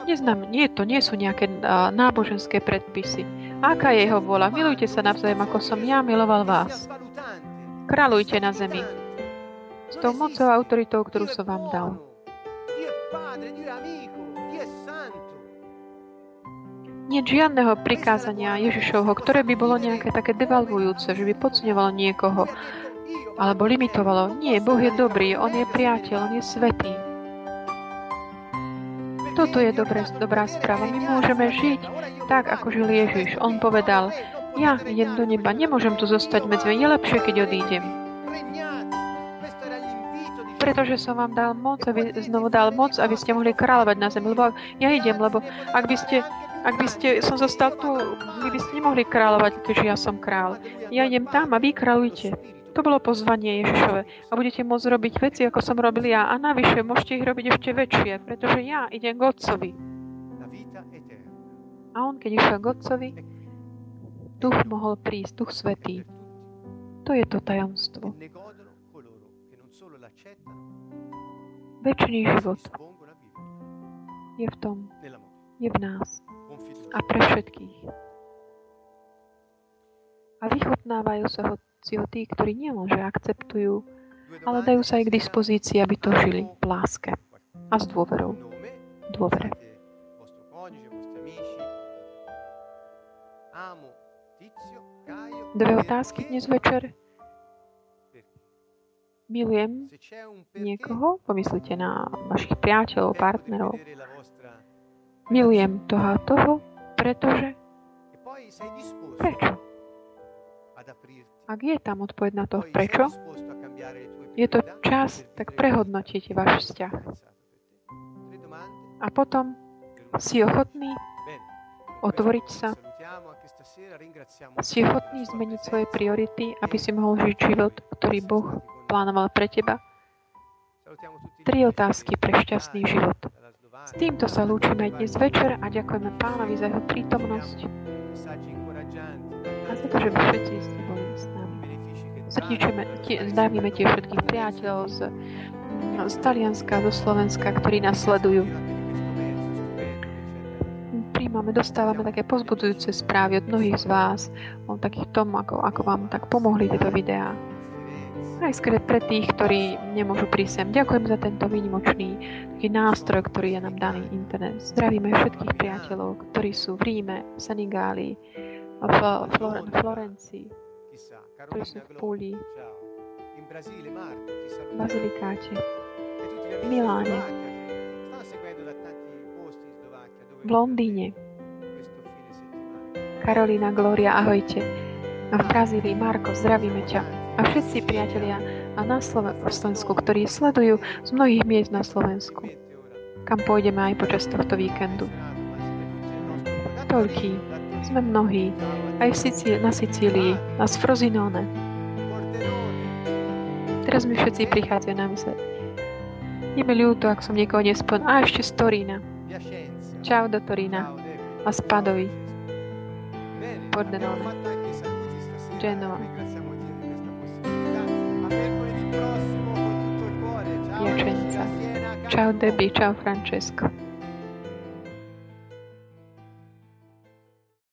Neznam, nie, to nie sú nejaké náboženské predpisy. Aká je jeho vola? Milujte sa navzájom, ako som ja miloval vás. Kráľujte na zemi. S tou mocou a autoritou, ktorú som vám dal. Nie žiadneho prikázania Ježišovho, ktoré by bolo nejaké také devalvujúce, že by podceňovalo niekoho alebo limitovalo. Nie, Boh je dobrý, On je priateľ, On je svetý. Toto je dobré, dobrá správa. My môžeme žiť tak, ako žil Ježiš. On povedal, ja idem do neba, nemôžem tu zostať medzi Je lepšie, keď odídem. Pretože som vám dal moc, aby, znovu dal moc, aby ste mohli kráľovať na zemi. Lebo ja idem, lebo ak by ste ak by ste, som zostal tu, vy by ste nemohli kráľovať, keďže ja som král. Ja idem tam a vy kráľujte. To bolo pozvanie Ježišove. A budete môcť robiť veci, ako som robil ja. A navyše môžete ich robiť ešte väčšie, pretože ja idem k Otcovi. A on, keď išiel k Otcovi, duch mohol prísť, duch svetý. To je to tajomstvo. Večný život je v tom, je v nás a pre všetkých. A vychutnávajú sa ho, si ho tí, ktorí nielenže akceptujú, ale dajú sa aj k dispozícii, aby to žili v láske a s dôverou. Dôvere. Dve otázky dnes večer. Milujem niekoho, pomyslite na vašich priateľov, partnerov. Milujem toho a toho, pretože... Prečo? Ak je tam odpoveď na to, prečo, je to čas, tak prehodnotíte váš vzťah. A potom si ochotný otvoriť sa si ochotný zmeniť svoje priority, aby si mohol žiť život, ktorý Boh plánoval pre teba? Tri otázky pre šťastný život. S týmto sa lúčime dnes večer a ďakujeme pánovi za jeho prítomnosť a za to, že všetci ste boli s nami. Srdečne zdravíme tie všetkých priateľov z, z Talianska, zo Slovenska, ktorí nás sledujú príjmame, dostávame také pozbudzujúce správy od mnohých z vás o takých tom, ako, ako vám tak pomohli tieto videá. Aj skôr pre tých, ktorí nemôžu prísť sem. Ďakujem za tento výnimočný taký nástroj, ktorý je nám daný internet. Zdravíme všetkých priateľov, ktorí sú v Ríme, v Senegáli, v Flor- Florencii, ktorí sú v Púli, v Bazilikáte, v Miláne, v Londýne, Karolina, Gloria, ahojte. A v Brazílii, Marko, zdravíme ťa. A všetci priatelia a na Slovensku, ktorí sledujú z mnohých miest na Slovensku, kam pôjdeme aj počas tohto víkendu. Toľký, sme mnohí, aj v Sicílii, na Sicílii, na Sfrozinone. Teraz mi všetci prichádzajú na mysle. Je mi ľúto, ak som niekoho nespon... A ešte z Torína. Čau do Torína. A z Padovi. Pordenone, Genova, Piacenza. Ciao Debbie, ciao Francesco.